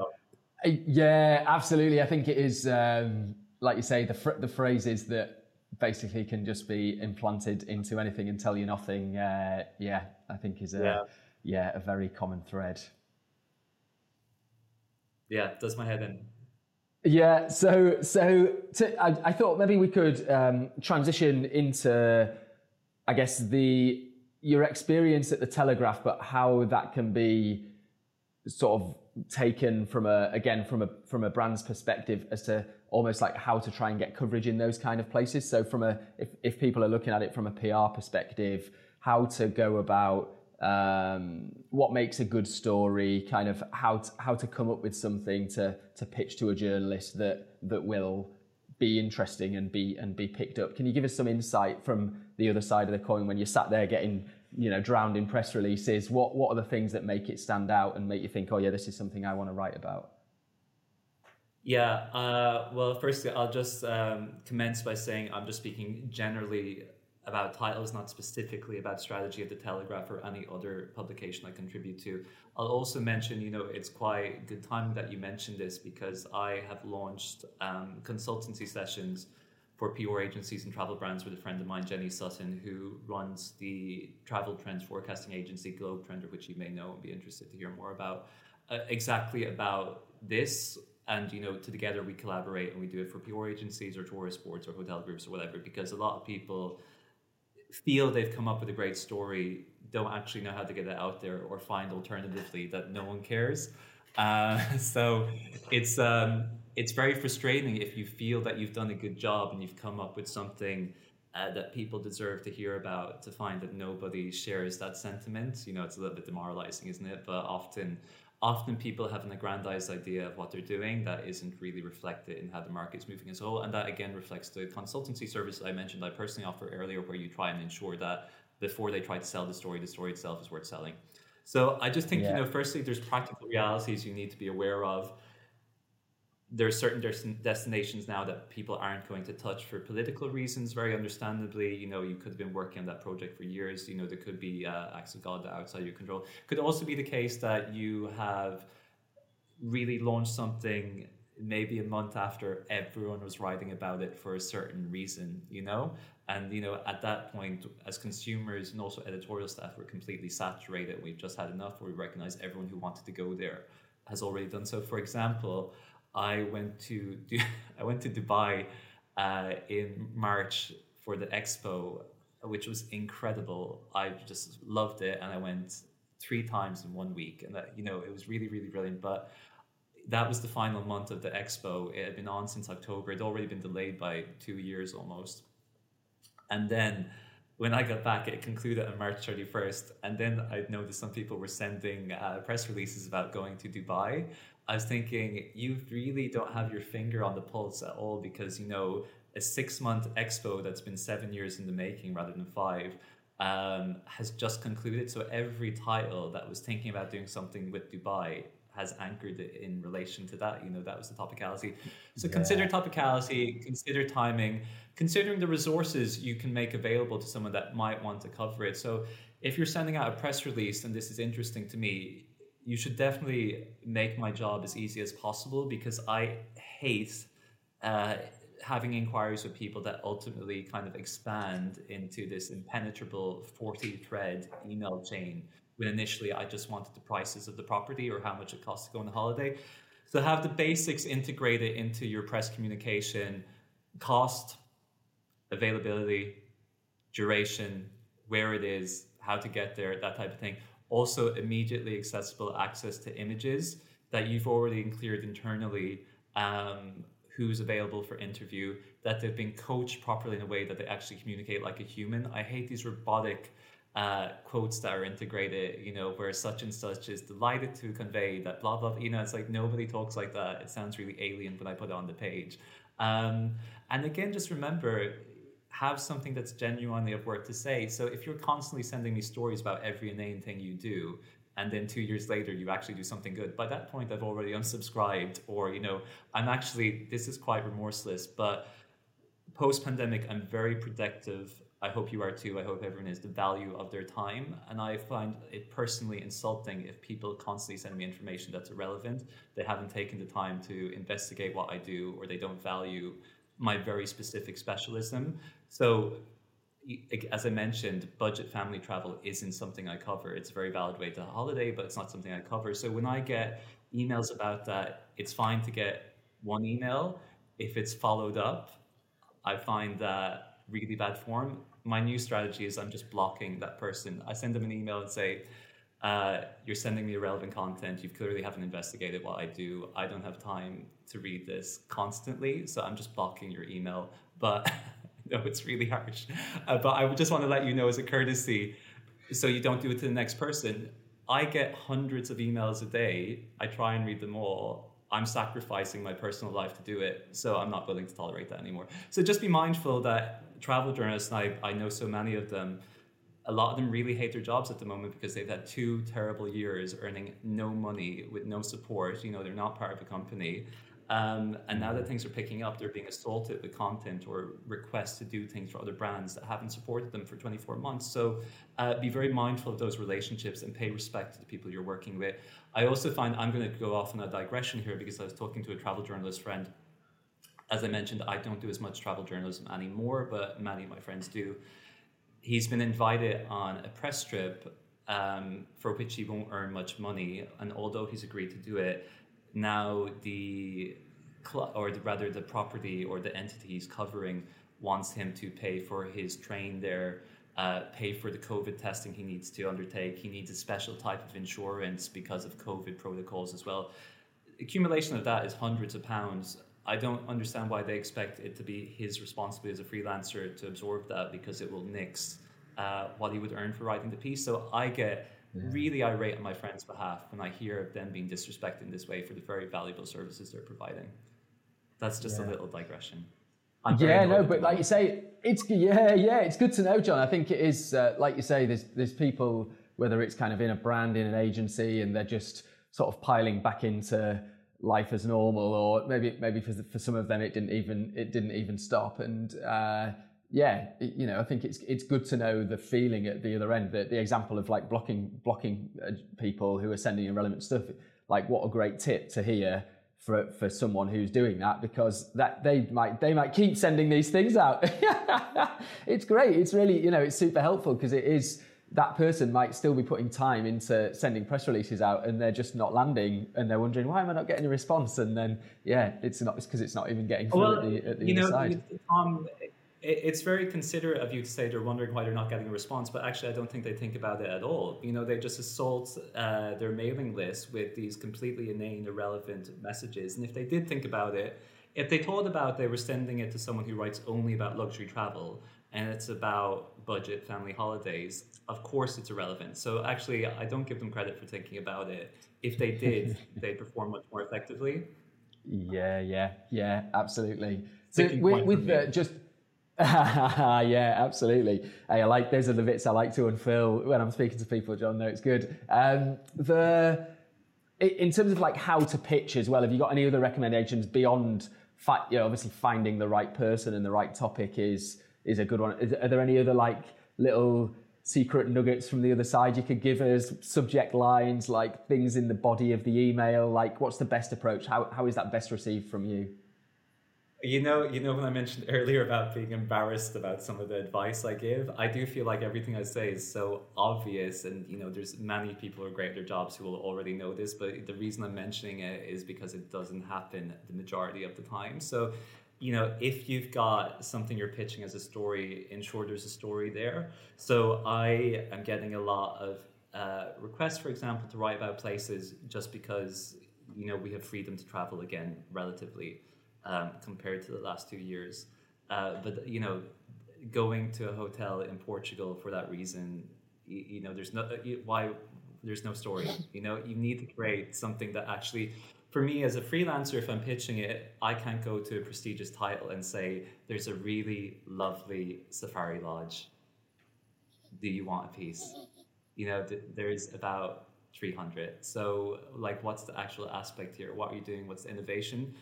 Uh, yeah, absolutely. I think it is, um, like you say, the, fr- the phrases that basically can just be implanted into anything and tell you nothing. Uh, yeah, I think is a. Yeah yeah, a very common thread. Yeah, does my head in. Yeah, so so to, I, I, thought maybe we could um, transition into, I guess the your experience at the Telegraph, but how that can be sort of taken from a again from a from a brand's perspective as to almost like how to try and get coverage in those kind of places. So from a if if people are looking at it from a PR perspective, how to go about um, what makes a good story, kind of how to, how to come up with something to to pitch to a journalist that that will be interesting and be and be picked up. Can you give us some insight from the other side of the coin when you're sat there getting you know drowned in press releases? What what are the things that make it stand out and make you think, oh yeah, this is something I want to write about? Yeah, uh, well, firstly, I'll just um, commence by saying I'm just speaking generally about titles, not specifically about strategy of the Telegraph or any other publication I contribute to. I'll also mention, you know, it's quite good timing that you mentioned this because I have launched um, consultancy sessions for PR agencies and travel brands with a friend of mine, Jenny Southan, who runs the travel trends forecasting agency Globetrender, which you may know and be interested to hear more about. Uh, exactly about this and you know together we collaborate and we do it for PR agencies or tourist boards or hotel groups or whatever because a lot of people feel they've come up with a great story don't actually know how to get it out there or find alternatively that no one cares uh, so it's um, it's very frustrating if you feel that you've done a good job and you've come up with something uh, that people deserve to hear about to find that nobody shares that sentiment. You know, it's a little bit demoralizing, isn't it? But often, often people have an aggrandized idea of what they're doing that isn't really reflected in how the market's moving as a whole. And that again reflects the consultancy service I mentioned I personally offer earlier, where you try and ensure that before they try to sell the story, the story itself is worth selling. So I just think, yeah. you know, firstly, there's practical realities you need to be aware of there are certain destinations now that people aren't going to touch for political reasons. Very understandably, you know, you could have been working on that project for years. You know, there could be uh, acts of God that outside your control. Could also be the case that you have really launched something maybe a month after everyone was writing about it for a certain reason, you know? And, you know, at that point, as consumers and also editorial staff, we're completely saturated. We've just had enough we recognize everyone who wanted to go there has already done so. For example, I went to I went to Dubai uh, in March for the expo, which was incredible. I just loved it, and I went three times in one week, and that you know it was really really brilliant. But that was the final month of the expo. It had been on since October. It had already been delayed by two years almost, and then when I got back, it concluded on March 31st. And then I noticed some people were sending uh, press releases about going to Dubai. I was thinking, you really don't have your finger on the pulse at all because, you know, a six month expo that's been seven years in the making rather than five um, has just concluded. So every title that was thinking about doing something with Dubai has anchored it in relation to that. You know, that was the topicality. So yeah. consider topicality, consider timing, considering the resources you can make available to someone that might want to cover it. So if you're sending out a press release, and this is interesting to me, you should definitely make my job as easy as possible because I hate uh, having inquiries with people that ultimately kind of expand into this impenetrable 40 thread email chain when initially I just wanted the prices of the property or how much it costs to go on a holiday. So have the basics integrated into your press communication, cost, availability, duration, where it is, how to get there, that type of thing also immediately accessible access to images that you've already cleared internally um, who's available for interview that they've been coached properly in a way that they actually communicate like a human i hate these robotic uh, quotes that are integrated, you know, where such and such is delighted to convey that blah blah. You know, it's like nobody talks like that. It sounds really alien when I put it on the page. Um, and again, just remember, have something that's genuinely of worth to say. So if you're constantly sending me stories about every inane thing you do, and then two years later you actually do something good, by that point I've already unsubscribed, or you know, I'm actually this is quite remorseless, but post pandemic I'm very protective. I hope you are too. I hope everyone is the value of their time. And I find it personally insulting if people constantly send me information that's irrelevant. They haven't taken the time to investigate what I do or they don't value my very specific specialism. So, as I mentioned, budget family travel isn't something I cover. It's a very valid way to holiday, but it's not something I cover. So when I get emails about that, it's fine to get one email. If it's followed up, I find that really bad form. My new strategy is I'm just blocking that person. I send them an email and say, uh, you're sending me irrelevant content. You clearly haven't investigated what I do. I don't have time to read this constantly, so I'm just blocking your email. But no, it's really harsh. Uh, but I just want to let you know as a courtesy, so you don't do it to the next person. I get hundreds of emails a day. I try and read them all. I'm sacrificing my personal life to do it, so I'm not willing to tolerate that anymore. So just be mindful that travel journalists, I, I know so many of them, a lot of them really hate their jobs at the moment because they've had two terrible years earning no money with no support. You know, they're not part of a company. Um, and now that things are picking up, they're being assaulted with content or requests to do things for other brands that haven't supported them for 24 months. So uh, be very mindful of those relationships and pay respect to the people you're working with. I also find I'm going to go off on a digression here because I was talking to a travel journalist friend. As I mentioned, I don't do as much travel journalism anymore, but many of my friends do he's been invited on a press trip um, for which he won't earn much money. And although he's agreed to do it, now the cl- or the, rather the property or the entity he's covering wants him to pay for his train there, uh, pay for the COVID testing he needs to undertake. He needs a special type of insurance because of COVID protocols as well. Accumulation of that is hundreds of pounds I don't understand why they expect it to be his responsibility as a freelancer to absorb that because it will nix uh, what he would earn for writing the piece. So I get really irate on my friend's behalf when I hear of them being disrespected in this way for the very valuable services they're providing. That's just yeah. a little digression. I'm yeah, no, but like you say, it's yeah, yeah, it's good to know, John. I think it is uh, like you say. There's there's people whether it's kind of in a brand in an agency and they're just sort of piling back into life as normal, or maybe maybe for for some of them it didn't even it didn't even stop. And uh, yeah, you know, I think it's it's good to know the feeling at the other end. The, the example of like blocking blocking uh, people who are sending irrelevant stuff. Like, what a great tip to hear for for someone who's doing that because that they might they might keep sending these things out. it's great. It's really you know it's super helpful because it is that person might still be putting time into sending press releases out and they're just not landing and they're wondering why am I not getting a response and then yeah it's not it's because it's not even getting through well, at the, at the you know, side. Um, it's very considerate of you to say they're wondering why they're not getting a response, but actually, I don't think they think about it at all. You know, they just assault uh, their mailing list with these completely inane, irrelevant messages. And if they did think about it, if they thought about they were sending it to someone who writes only about luxury travel and it's about budget family holidays, of course it's irrelevant. So actually, I don't give them credit for thinking about it. If they did, they perform much more effectively. Yeah, yeah, yeah, absolutely. So with, with the, just yeah, absolutely. Hey, I like those are the bits I like to unfurl when I'm speaking to people. John, no, it's good. Um, the in terms of like how to pitch as well. Have you got any other recommendations beyond? Fi- you know, obviously finding the right person and the right topic is is a good one. Is, are there any other like little secret nuggets from the other side you could give us? Subject lines, like things in the body of the email. Like, what's the best approach? How how is that best received from you? You know, you know when I mentioned earlier about being embarrassed about some of the advice I give, I do feel like everything I say is so obvious, and you know, there's many people who are great at their jobs who will already know this. But the reason I'm mentioning it is because it doesn't happen the majority of the time. So, you know, if you've got something you're pitching as a story, ensure there's a story there. So I am getting a lot of uh, requests, for example, to write about places just because you know we have freedom to travel again, relatively um, compared to the last two years. Uh, but you know, going to a hotel in Portugal for that reason, you, you know, there's no why there's no story. You know, you need to create something that actually, for me as a freelancer, if I'm pitching it, I can't go to a prestigious title and say there's a really lovely safari lodge. Do you want a piece? You know, there's about 300. So, like, what's the actual aspect here? What are you doing? What's the innovation?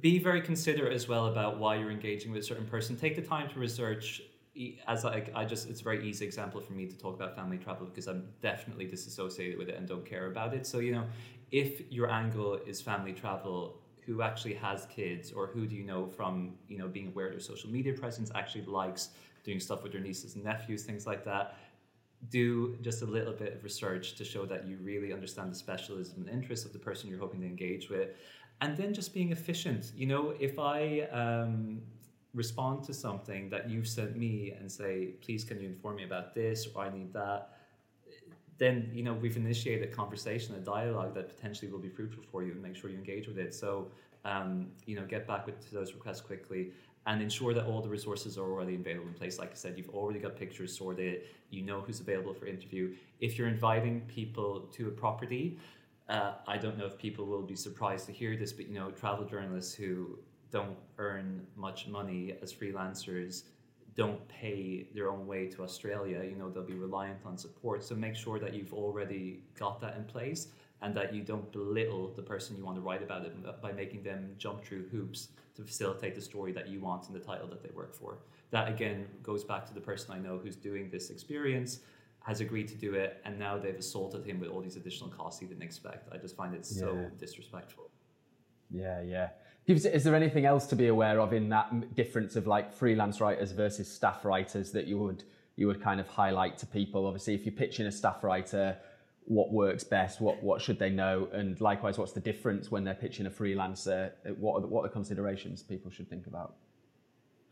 Be very considerate as well about why you're engaging with a certain person. Take the time to research. As I, I just, it's a very easy example for me to talk about family travel because I'm definitely disassociated with it and don't care about it. So, you know, if your angle is family travel, who actually has kids or who do you know from, you know, being aware of their social media presence actually likes doing stuff with their nieces and nephews, things like that do just a little bit of research to show that you really understand the specialism and interests of the person you're hoping to engage with and then just being efficient. You know, if I um, respond to something that you've sent me and say, please, can you inform me about this or I need that, then you know we've initiated a conversation, a dialogue that potentially will be fruitful for you, and make sure you engage with it. So um, you know, get back with those requests quickly and ensure that all the resources are already available in place. Like I said, you've already got pictures sorted. You know who's available for interview. If you're inviting people to a property, uh, I don't know if people will be surprised to hear this, but you know, travel journalists who don't earn much money as freelancers don't pay their own way to Australia. You know, they'll be reliant on support. So make sure that you've already got that in place and that you don't belittle the person you want to write about it by making them jump through hoops to facilitate the story that you want in the title that they work for. That again goes back to the person I know who's doing this experience has agreed to do it, and now they've assaulted him with all these additional costs he didn't expect. I just find it so yeah. disrespectful. Yeah, yeah. Is there anything else to be aware of in that difference of like freelance writers versus staff writers that you would you would kind of highlight to people? Obviously, if you're pitching a staff writer, what works best? What what should they know? And likewise, what's the difference when they're pitching a freelancer? What are the, what are the considerations people should think about?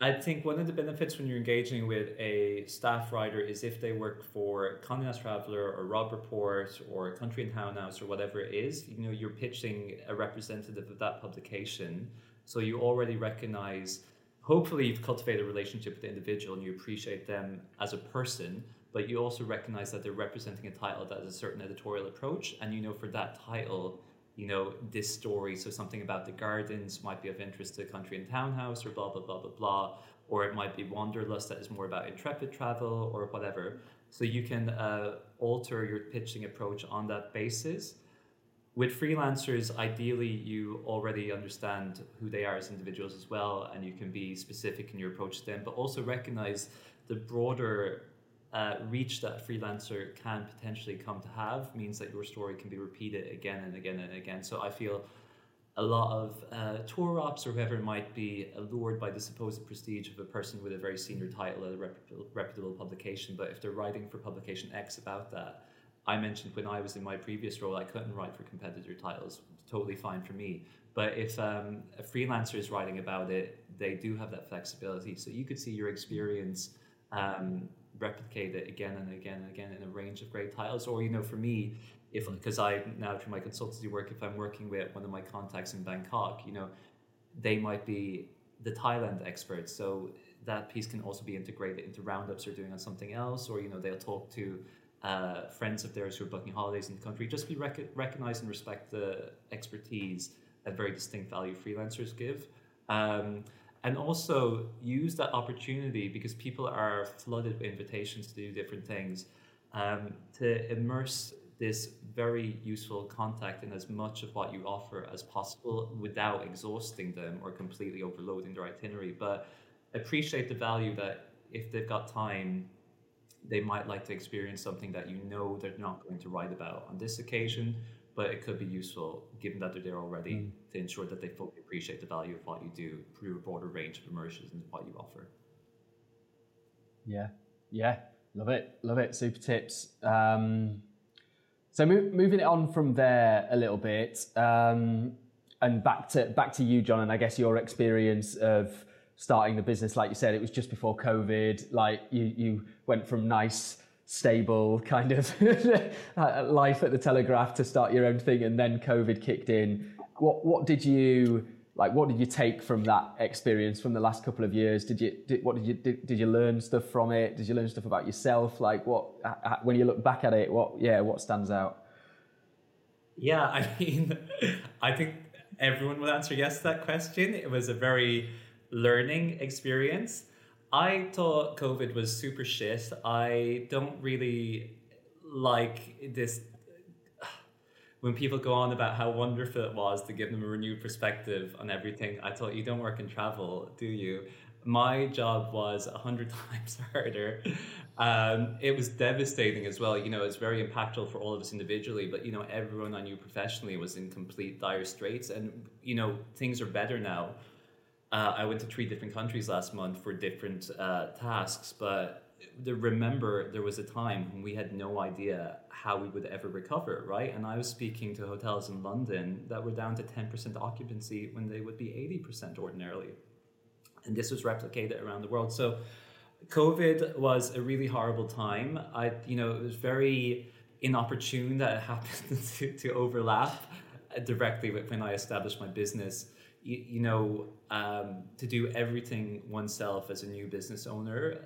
I think one of the benefits when you're engaging with a staff writer is if they work for Condé Nast Traveler or Robb Report or Country and Town House or whatever it is, you know, you're pitching a representative of that publication. So you already recognize, hopefully, you've cultivated a relationship with the individual and you appreciate them as a person, but you also recognize that they're representing a title that has a certain editorial approach. And you know, for that title, you know, this story, so something about the gardens might be of interest to Country and Townhouse or blah, blah, blah, blah, blah. Or it might be Wanderlust that is more about intrepid travel or whatever. So you can uh, alter your pitching approach on that basis. With freelancers, ideally, you already understand who they are as individuals as well, and you can be specific in your approach to them, but also recognize the broader uh, reach that freelancer can potentially come to have means that your story can be repeated again and again and again. So I feel a lot of uh, tour ops or whoever might be allured by the supposed prestige of a person with a very senior title at a reputable, reputable publication. But if they're writing for publication X about that, I mentioned when I was in my previous role, I couldn't write for competitor titles. Totally fine for me. But if um, a freelancer is writing about it, they do have that flexibility. So you could see your experience um, replicate it again and again and again in a range of great titles. Or, you know, for me, if because I now through my consultancy work, if I'm working with one of my contacts in Bangkok, you know, they might be the Thailand experts. So that piece can also be integrated into roundups or doing on something else, or you know, they'll talk to uh, friends of theirs who are booking holidays in the country. Just be rec- recognize and respect the expertise that very distinct value freelancers give. Um, and also use that opportunity because people are flooded with invitations to do different things um, to immerse this very useful contact in as much of what you offer as possible without exhausting them or completely overloading their itinerary. But appreciate the value that if they've got time, they might like to experience something that you know they're not going to write about on this occasion, but it could be useful given that they're there already mm. to ensure that they fully appreciate the value of what you do through a broader range of immersions and what you offer. Yeah, yeah, love it, love it. Super tips. Um, so mo- moving it on from there a little bit, um, and back to back to you, John, and I guess your experience of starting the business, like you said, it was just before COVID. Like you, you went from nice, stable kind of life at the Telegraph to start your own thing, and then COVID kicked in. What what did you like? What did you take from that experience from the last couple of years? Did you did, what did you did, did you learn stuff from it? Did you learn stuff about yourself? Like what when you look back at it, what yeah, what stands out? Yeah, I mean, I think everyone will answer yes to that question. It was a very learning experience. I thought COVID was super shit. I don't really like this when people go on about how wonderful it was to give them a renewed perspective on everything, I thought you don't work in travel, do you? My job was a hundred times harder. Um, it was devastating as well. You know, it's very impactful for all of us individually, but you know, everyone I knew professionally was in complete dire straits. And you know, things are better now. Uh, I went to three different countries last month for different uh, tasks, but the, remember there was a time when we had no idea how we would ever recover, right? And I was speaking to hotels in London that were down to 10% occupancy when they would be 80% ordinarily. And this was replicated around the world. So COVID was a really horrible time. I, you know, it was very inopportune that it happened to, to overlap directly with when I established my business. You, you know, um, to do everything oneself as a new business owner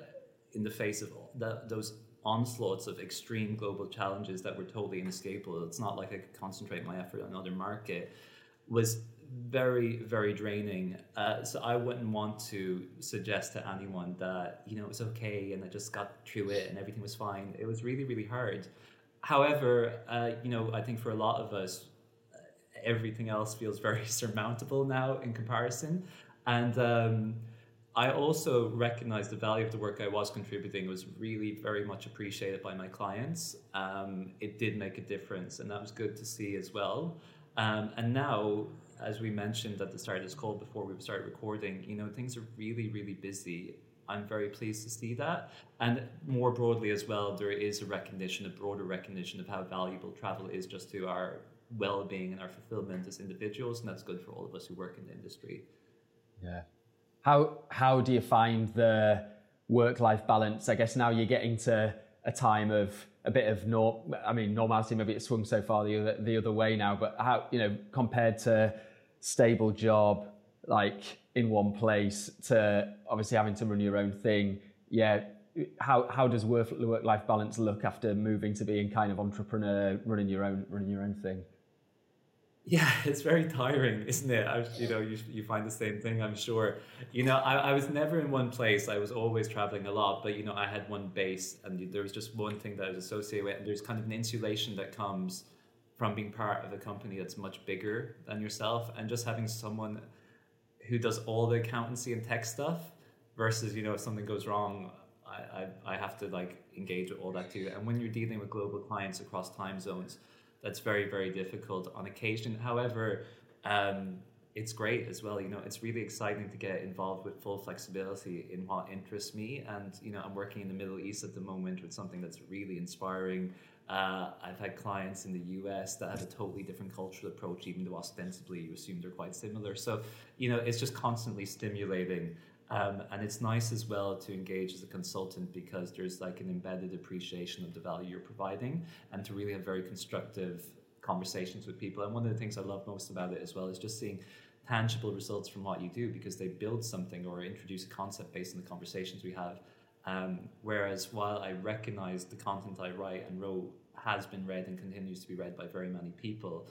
in the face of the, those onslaughts of extreme global challenges that were totally inescapable. It's not like I could concentrate my effort on another market. Was very very draining. Uh, so I wouldn't want to suggest to anyone that you know it was okay and I just got through it and everything was fine. It was really really hard. However, uh, you know I think for a lot of us, everything else feels very surmountable now in comparison, and. Um, I also recognized the value of the work I was contributing was really very much appreciated by my clients. Um, it did make a difference, and that was good to see as well. Um, and now, as we mentioned at the start of this call before we started recording, you know, things are really, really busy. I'm very pleased to see that. And more broadly as well, there is a recognition, a broader recognition of how valuable travel is just to our well being and our fulfillment as individuals. And that's good for all of us who work in the industry. Yeah, how how do you find the work life balance? I guess now you're getting to a time of a bit of norm. I mean, normality. Maybe it's swung so far the other the other way now. But how you know compared to stable job, like in one place to obviously having to run your own thing. Yeah, how how does work work life balance look after moving to being kind of entrepreneur, running your own running your own thing? Yeah, it's very tiring, isn't it? I, you know, you, you find the same thing, I'm sure. You know, I, I was never in one place. I was always traveling a lot, but you know, I had one base, and there was just one thing that I was associated with. And there's kind of an insulation that comes from being part of a company that's much bigger than yourself, and just having someone who does all the accountancy and tech stuff versus you know if something goes wrong I, I, I have to like engage with all that too and when you're dealing with global clients across time zones that's very very difficult on occasion however um, it's great as well you know it's really exciting to get involved with full flexibility in what interests me and you know i'm working in the middle east at the moment with something that's really inspiring uh, I've had clients in the US that have a totally different cultural approach, even though ostensibly you assume they're quite similar. So, you know, it's just constantly stimulating. Um, and it's nice as well to engage as a consultant because there's like an embedded appreciation of the value you're providing and to really have very constructive conversations with people. And one of the things I love most about it as well is just seeing tangible results from what you do because they build something or introduce a concept based on the conversations we have um, whereas while I recognize the content I write and wrote has been read and continues to be read by very many people,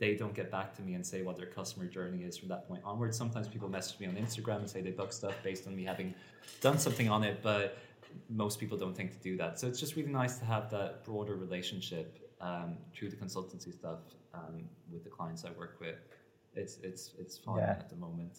they don't get back to me and say what their customer journey is from that point onwards. Sometimes people message me on Instagram and say they book stuff based on me having done something on it, but most people don't think to do that. So it's just really nice to have that broader relationship um, through the consultancy stuff um, with the clients I work with. It's it's it's fun yeah. at the moment.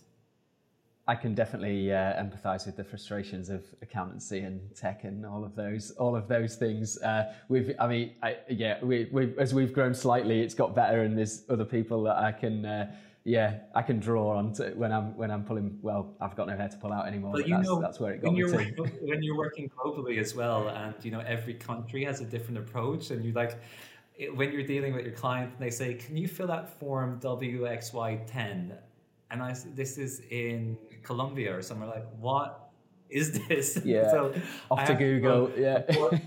I can definitely uh, empathise with the frustrations of accountancy and tech and all of those, all of those things. Uh, we've, I mean, I, yeah, we, we, as we've grown slightly, it's got better, and there's other people that I can, uh, yeah, I can draw on to when I'm when I'm pulling. Well, I've got no hair to pull out anymore. But, but you that's, know, that's where it got when me to. when you're working globally as well, and you know every country has a different approach, and you like when you're dealing with your client, they say, "Can you fill out form WXY10?" And I, this is in Colombia or somewhere like, what is this? Yeah. so off to Google. To yeah.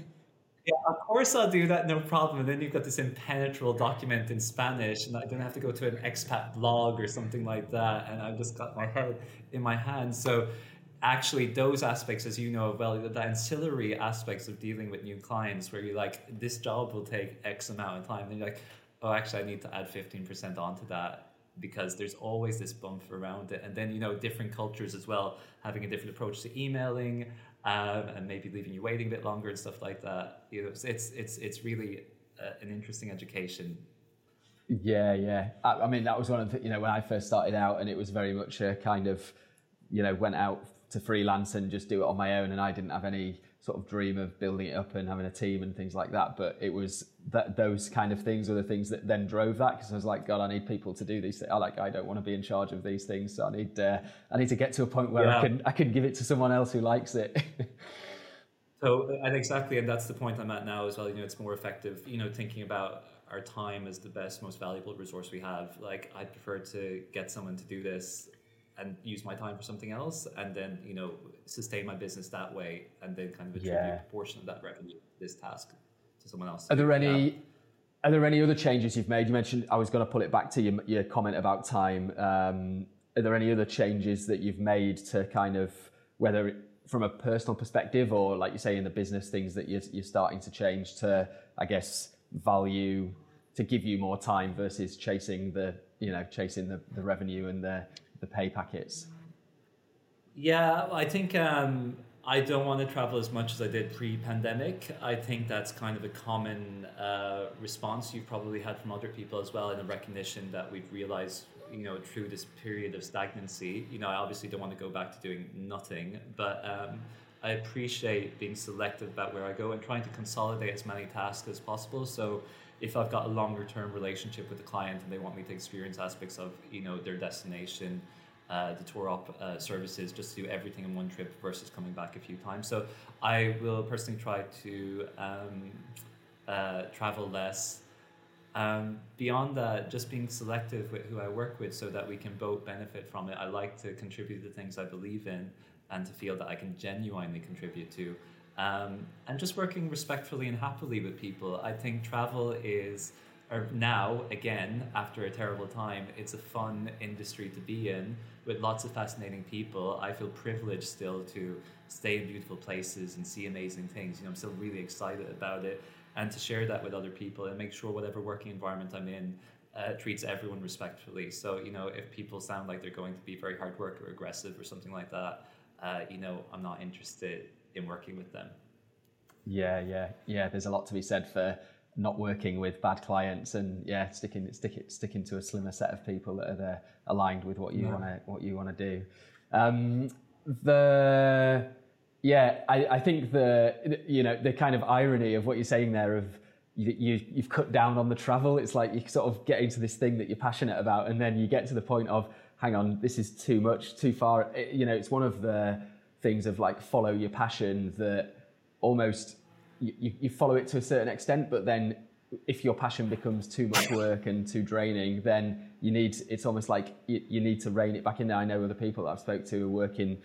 yeah, of course I'll do that, no problem. And then you've got this impenetrable document in Spanish, and I don't have to go to an expat blog or something like that. And I've just got my head in my hands. So actually those aspects as you know well the ancillary aspects of dealing with new clients where you're like this job will take x amount of time and you're like oh actually i need to add 15% onto that because there's always this bump around it. And then, you know, different cultures as well, having a different approach to emailing um, and maybe leaving you waiting a bit longer and stuff like that. You know, it's, it's, it's really uh, an interesting education. Yeah, yeah. I, I, mean, that was one of the, you know, when I first started out and it was very much a kind of, you know, went out to freelance and just do it on my own and I didn't have any sort of dream of building it up and having a team and things like that. But it was that those kind of things were the things that then drove that because I was like, God, I need people to do these things. I like, I don't want to be in charge of these things, so I need, uh, I need to get to a point where yeah. I can, I can give it to someone else who likes it. so, and exactly, and that's the point I'm at now as well. You know, it's more effective. You know, thinking about our time as the best, most valuable resource we have. Like, I'd prefer to get someone to do this and use my time for something else and then you know sustain my business that way and then kind of attribute yeah. a portion of that revenue this task to someone else. Are there any are there any other changes you've made? You mentioned i was going to pull it back to your, your comment about time. Um, are there any other changes that you've made to kind of whether from a personal perspective or like you say in the business things that you're, you're starting to change to i guess value to give you more time versus chasing the you know chasing the, the revenue and the the pay packets? Yeah, I think um, I don't want to travel as much as I did pre-pandemic. I think that's kind of a common uh, response you've probably had from other people as well, in the recognition that we've realized, you know, through this period of stagnancy. You know, I obviously don't want to go back to doing nothing, but um, I appreciate being selective about where I go and trying to consolidate as many tasks as possible. So if I've got a longer term relationship with the client and they want me to experience aspects of you know their destination, uh, the tour op uh, services, just to do everything in one trip versus coming back a few times. So I will personally try to um, uh, travel less. Um, beyond that, just being selective with who I work with so that we can both benefit from it. I like to contribute the things I believe in and to feel that I can genuinely contribute to um, and just working respectfully and happily with people. I think travel is or now again after a terrible time, it's a fun industry to be in with lots of fascinating people. I feel privileged still to stay in beautiful places and see amazing things. You know, I'm still really excited about it, and to share that with other people and make sure whatever working environment I'm in uh, treats everyone respectfully. So, you know, if people sound like they're going to be very hard work or aggressive or something like that, uh, you know, I'm not interested in working with them. Yeah, yeah, yeah. There's a lot to be said for not working with bad clients and yeah, sticking sticking sticking to a slimmer set of people that are there, aligned with what you yeah. want to what you want to do. Um, the yeah, I, I think the you know the kind of irony of what you're saying there of you, you you've cut down on the travel. It's like you sort of get into this thing that you're passionate about, and then you get to the point of hang on, this is too much, too far. It, you know, it's one of the things of like follow your passion that almost you, you follow it to a certain extent, but then if your passion becomes too much work and too draining, then you need it's almost like you, you need to rein it back in there. I know other people that I've spoke to who work in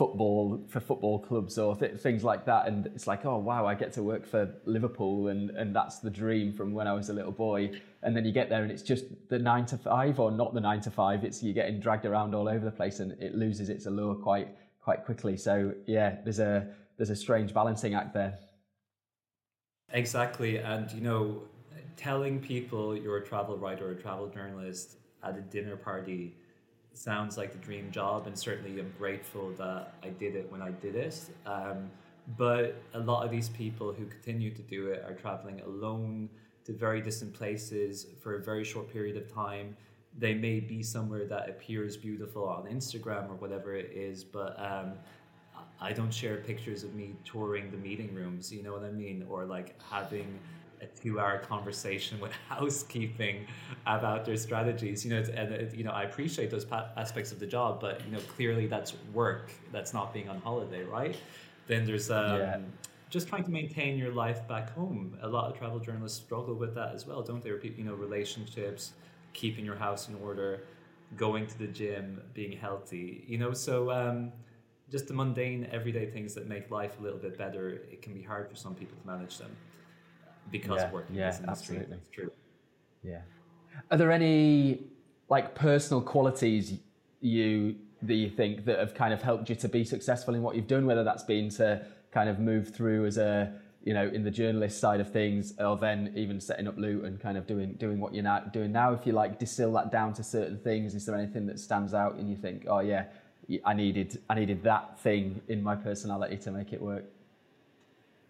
football for football clubs or th- things like that, and it's like, oh wow, I get to work for Liverpool, and and that's the dream from when I was a little boy. And then you get there, and it's just the nine to five, or not the nine to five. It's you're getting dragged around all over the place, and it loses its allure quite quite quickly. So yeah, there's a there's a strange balancing act there. Exactly, and you know, telling people you're a travel writer or a travel journalist at a dinner party sounds like the dream job, and certainly I'm grateful that I did it when I did it. Um, but a lot of these people who continue to do it are traveling alone to very distant places for a very short period of time. They may be somewhere that appears beautiful on Instagram or whatever it is, but um, I don't share pictures of me touring the meeting rooms, you know what I mean? Or like having a two-hour conversation with housekeeping about their strategies. You know, and you know, I appreciate those aspects of the job, but you know, clearly that's work. That's not being on holiday, right? Then there's um, yeah. just trying to maintain your life back home. A lot of travel journalists struggle with that as well, don't they? You know, relationships, keeping your house in order, going to the gym, being healthy. You know, so. Um, just the mundane everyday things that make life a little bit better it can be hard for some people to manage them because yeah, of working yeah, in this industry. Absolutely. It's true. Yeah. Are there any like personal qualities you that you think that have kind of helped you to be successful in what you've done, whether that's been to kind of move through as a you know in the journalist side of things, or then even setting up Lute and kind of doing doing what you're now doing now. If you like distill that down to certain things, is there anything that stands out and you think, oh yeah, I needed I needed that thing in my personality to make it work?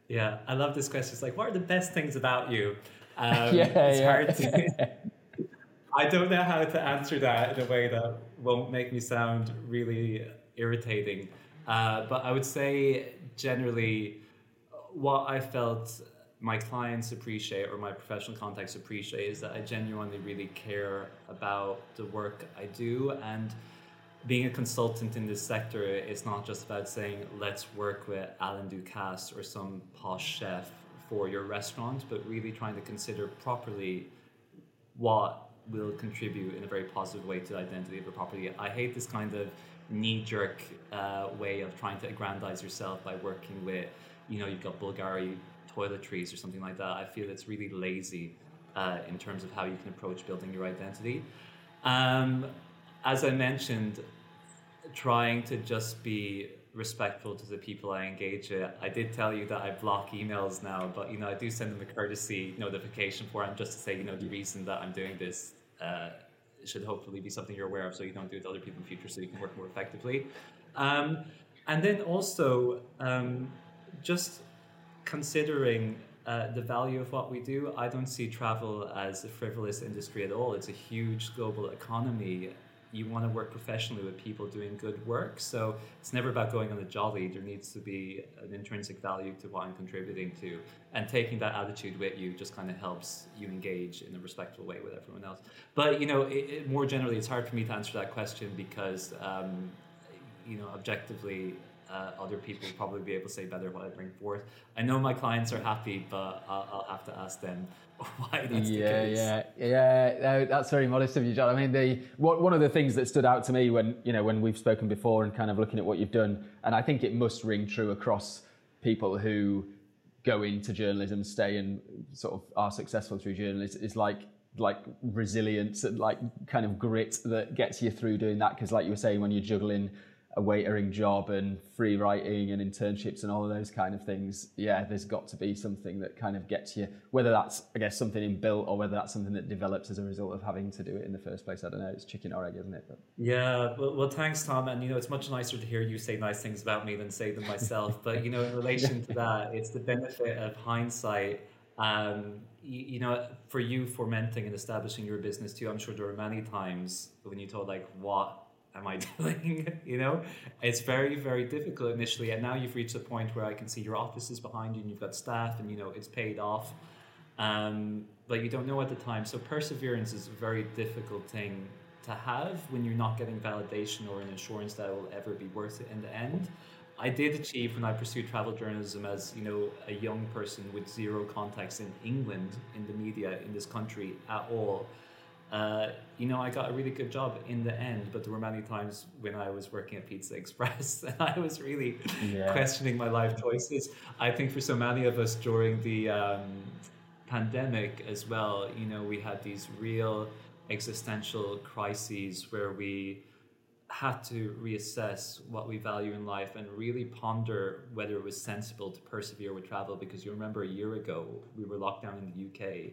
Yeah, I love this question. It's like, what are the best things about you? Um, yeah, it's yeah. hard to. I don't know how to answer that in a way that won't make me sound really irritating. Uh, but I would say generally, what I felt my clients appreciate or my professional contacts appreciate is that I genuinely really care about the work I do and being a consultant in this sector, it's not just about saying, let's work with Alain Ducasse or some posh chef for your restaurant, but really trying to consider properly what will contribute in a very positive way to the identity of a property. I hate this kind of knee jerk uh, way of trying to aggrandize yourself by working with, you know, you've got Bulgari toiletries or something like that. I feel it's really lazy uh, in terms of how you can approach building your identity. Um, as I mentioned, trying to just be respectful to the people I engage with. I did tell you that I block emails now, but you know I do send them a courtesy notification for them just to say you know the reason that I'm doing this uh, should hopefully be something you're aware of, so you don't do it to other people in the future, so you can work more effectively. Um, and then also um, just considering uh, the value of what we do. I don't see travel as a frivolous industry at all. It's a huge global economy you want to work professionally with people doing good work. So it's never about going on a jolly. There needs to be an intrinsic value to what I'm contributing to. And taking that attitude with you just kind of helps you engage in a respectful way with everyone else. But, you know, it, it, more generally, it's hard for me to answer that question because, um, you know, objectively, uh, other people will probably be able to say better what I bring forth. I know my clients are happy, but I'll, I'll have to ask them why that's yeah, the case. Yeah, yeah, no, that's very modest of you, John. I mean, the one of the things that stood out to me when you know when we've spoken before and kind of looking at what you've done, and I think it must ring true across people who go into journalism, stay and sort of are successful through journalism, is like like resilience and like kind of grit that gets you through doing that because like you were saying when you're juggling a waitering job and free writing and internships and all of those kind of things, yeah, there's got to be something that kind of gets you, whether that's, I guess, something inbuilt or whether that's something that develops as a result of having to do it in the first place. I don't know. It's chicken or egg, isn't it? But... Yeah. Well, well, thanks, Tom. And, you know, it's much nicer to hear you say nice things about me than say them myself. but, you know, in relation to that, it's the benefit of hindsight. Um, you, you know, for you fomenting and establishing your business too, I'm sure there were many times when you thought like, what am I doing? you know, it's very, very difficult initially. And now you've reached a point where I can see your office is behind you and you've got staff and, you know, it's paid off. Um, but you don't know at the time. So perseverance is a very difficult thing to have when you're not getting validation or an assurance that it will ever be worth it in the end. I did achieve when I pursued travel journalism as you know a young person with zero contacts in England in the media in this country at all uh, you know, I got a really good job in the end, but there were many times when I was working at Pizza Express and I was really yeah. questioning my life choices. I think for so many of us during the um, pandemic as well, you know, we had these real existential crises where we had to reassess what we value in life and really ponder whether it was sensible to persevere with travel because you remember a year ago we were locked down in the UK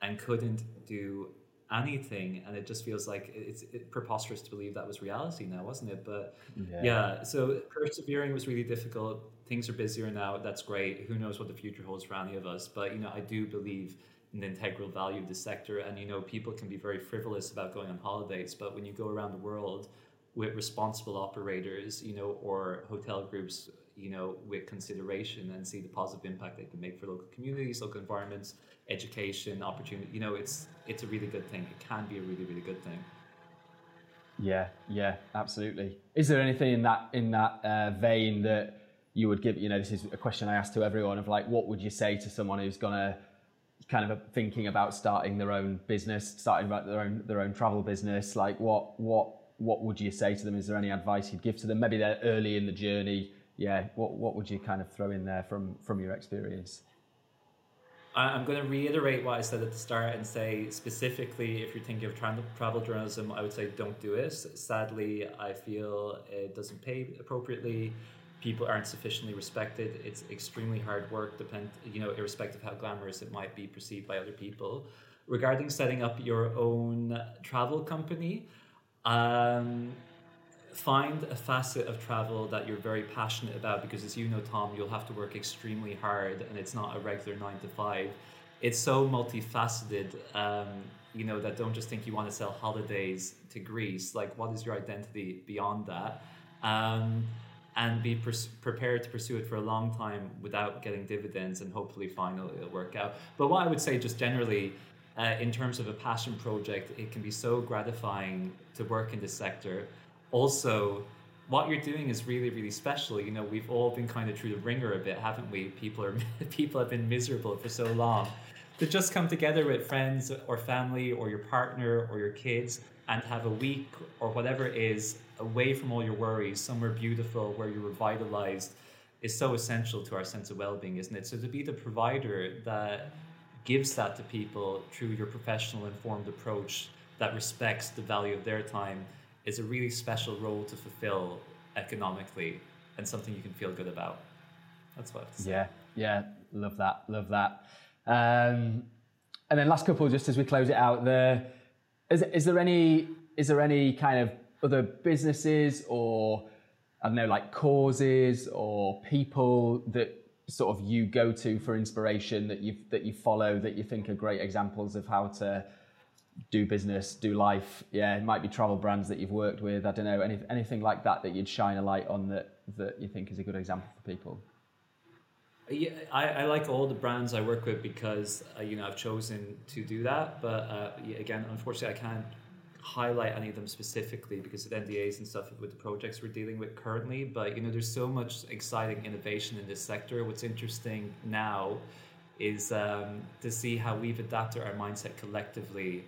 and couldn't do anything and it just feels like it's it, preposterous to believe that was reality now wasn't it but yeah. yeah. so persevering was really difficult things are busier now that's great who knows what the future holds for any of us but you know i do believe in the integral value of the sector and you know people can be very frivolous about going on holidays but when you go around the world with responsible operators you know or hotel groups you know with consideration and see the positive impact they can make for local communities local environments education opportunity you know it's it's a really good thing. It can be a really really good thing. Yeah yeah absolutely. Is there anything in that in that uh, vein that you would give you know this is a question i ask to everyone of like what would you say to someone who's gonna kind of thinking about starting their own business starting about their own their own travel business? Like what what what would you say to them? Is there any advice you'd give to them? Maybe they're early in the journey yeah what what would you kind of throw in there from from your experience I'm going to reiterate what I said at the start and say specifically, if you're thinking of tra- travel journalism, I would say don't do it. Sadly, I feel it doesn't pay appropriately. People aren't sufficiently respected. It's extremely hard work, depend you know, irrespective of how glamorous it might be perceived by other people. Regarding setting up your own travel company, um, find a facet of travel that you're very passionate about because as you know tom you'll have to work extremely hard and it's not a regular nine to five. It's so multifaceted um, you know that don't just think you want to sell holidays to greece. Like what is your identity beyond that? Um, and be pers- prepared to pursue it for a long time without getting dividends and hopefully finally it'll work out. But what i would say just generally uh, in terms of a passion project it can be so gratifying to work in this sector also what you're doing is really really special. You know we've all been kind of through the ringer a bit haven't we? People are people have been miserable for so long. To just come together with friends or family or your partner or your kids and have a week or whatever it is away from all your worries somewhere beautiful where you're revitalized is so essential to our sense of well-being isn't it? So to be the provider that gives that to people through your professional informed approach that respects the value of their time is a really special role to fulfill economically and something you can feel good about. That's what. Yeah, yeah, love that, love that. Um, and then last couple, just as we close it out, there is, is there any is there any kind of other businesses or I don't know, like causes or people that sort of you go to for inspiration that you that you follow that you think are great examples of how to do business, do life. Yeah, it might be travel brands that you've worked with. I don't know any, anything like that that you'd shine a light on that that you think is a good example for people. Yeah, I, I like all the brands I work with because uh, you know I've chosen to do that. But uh, again, unfortunately, I can't highlight any of them specifically because of NDAs and stuff with the projects we're dealing with currently. But you know, there's so much exciting innovation in this sector. What's interesting now is um, to see how we've adapted our mindset collectively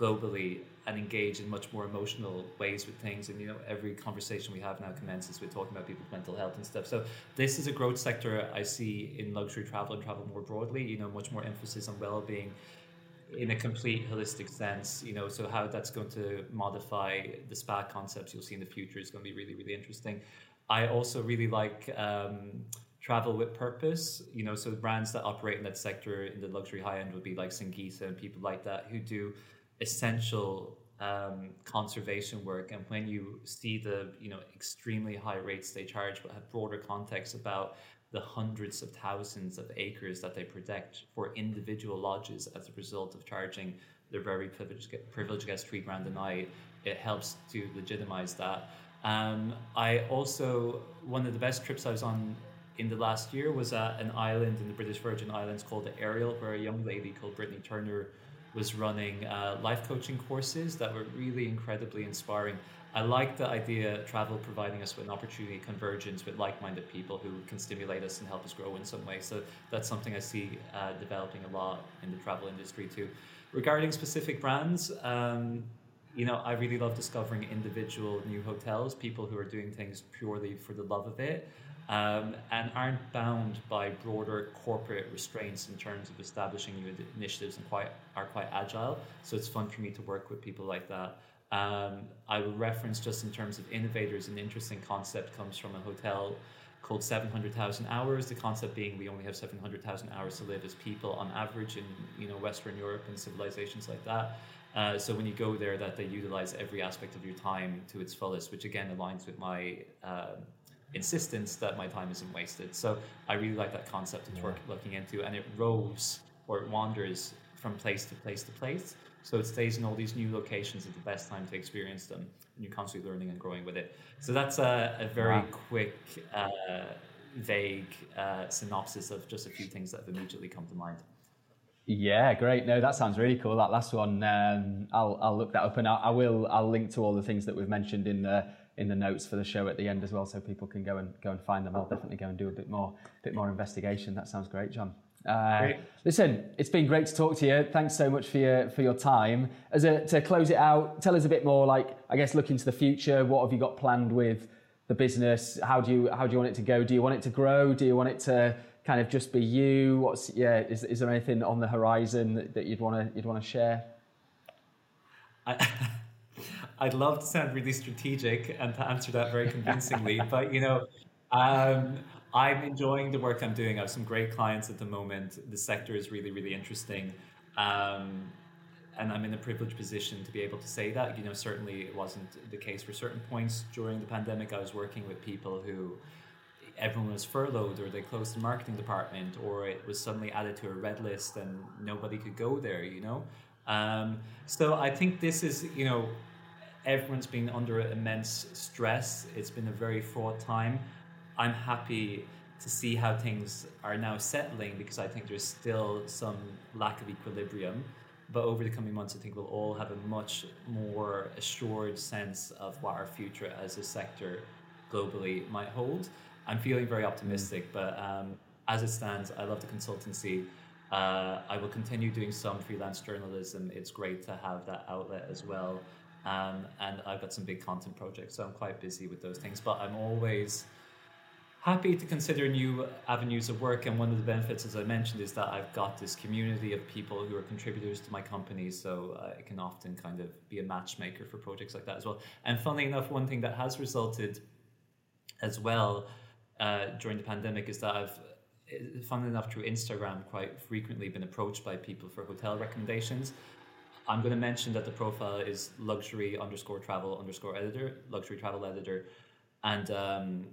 globally and engage in much more emotional ways with things. And you know, every conversation we have now commences with talking about people's mental health and stuff. So this is a growth sector I see in luxury travel and travel more broadly. You know, much more emphasis on well-being. in a complete holistic sense, you know, so how that's going to modify the spa concepts you'll see in the future is going to be really, really interesting. I also really like um, travel with purpose, you know, so brands that operate in that sector in the luxury high end would be like Singita and people like that who do essential um, conservation work. And when you see the, you know, extremely high rates they charge, but have broader context about the hundreds of thousands of acres that they protect for individual lodges as a result of charging their very privileged, privileged guests three grand a night. It helps to legitimize that. Um, I also, one of the best trips I was on in the last year was at an island in the British Virgin Islands called the Aerial, where a young lady called Brittany Turner was running uh, life coaching courses that were really incredibly inspiring. I like the idea travel providing us with an opportunity convergence with like-minded people who can stimulate us and help us grow in some way. So that's something I see uh, developing a lot in the travel industry too. Regarding specific brands, um, you know, I really love discovering individual new hotels, people who are doing things purely for the love of it. Um, and aren't bound by broader corporate restraints in terms of establishing new initiatives and quite are quite agile. So it's fun for me to work with people like that. Um, I would reference just in terms of innovators, an interesting concept comes from a hotel called 700,000 hours. The concept being we only have 700,000 hours to live as people on average in you know Western Europe and civilizations like that. Uh, so when you go there, that they utilize every aspect of your time to its fullest, which again aligns with my uh, insistence that my time isn't wasted. So I really like that concept it's worth looking into, and it roves or it wanders from place to place to place. So it stays in all these new locations at the best time to experience them, and you're constantly learning and growing with it. So that's a, a very wow. quick, uh, vague uh, synopsis of just a few things that have immediately come to mind. Yeah, great. No, that sounds really cool. That last one, um, I'll I'll look that up, and I, I, will I'll link to all the things that we've mentioned in the in the notes for the show at the end as well, so people can go and go and find them. I'll definitely go and do a bit more bit more investigation. That sounds great, John. Uh, listen, it's been great to talk to you. Thanks so much for your for your time. As a, to close it out, tell us a bit more. Like, I guess, look into the future. What have you got planned with the business? How do you how do you want it to go? Do you want it to grow? Do you want it to kind of just be you? What's yeah? Is, is there anything on the horizon that, that you'd want to you'd want to share? I, I'd love to sound really strategic and to answer that very convincingly, but you know. Um, I'm enjoying the work I'm doing. I have some great clients at the moment. The sector is really, really interesting. Um, and I'm in a privileged position to be able to say that. You know, certainly it wasn't the case for certain points during the pandemic. I was working with people who everyone was furloughed or they closed the marketing department or it was suddenly added to a red list and nobody could go there, you know? Um, so I think this is, you know, everyone's been under immense stress. It's been a very fraught time. I'm happy to see how things are now settling because I think there's still some lack of equilibrium. But over the coming months, I think we'll all have a much more assured sense of what our future as a sector globally might hold. I'm feeling very optimistic, but um, as it stands, I love the consultancy. Uh, I will continue doing some freelance journalism. It's great to have that outlet as well. Um, and I've got some big content projects, so I'm quite busy with those things. But I'm always happy to consider new avenues of work. And one of the benefits, as I mentioned, is that I've got this community of people who are contributors to my company. So uh, I can often kind of be a matchmaker for projects like that as well. And funnily enough, one thing that has resulted as well uh, during the pandemic is that I've, uh, funnily enough, through Instagram, quite frequently been approached by people for hotel recommendations. I'm going to mention that the profile is luxury underscore travel underscore editor, luxury travel editor. And um,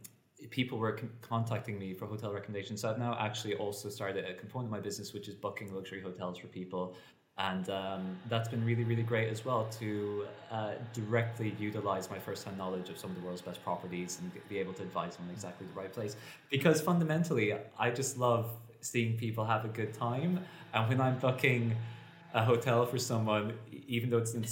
people were con- contacting me for hotel recommendations. So I've now actually also started a component of my business, which is booking luxury hotels for people. And um, that's been really, really great as well to uh, directly utilize my first-hand knowledge of some of the world's best properties and be able to advise them on exactly the right place. Because fundamentally, I just love seeing people have a good time. And when I'm booking a hotel for someone, even though it's an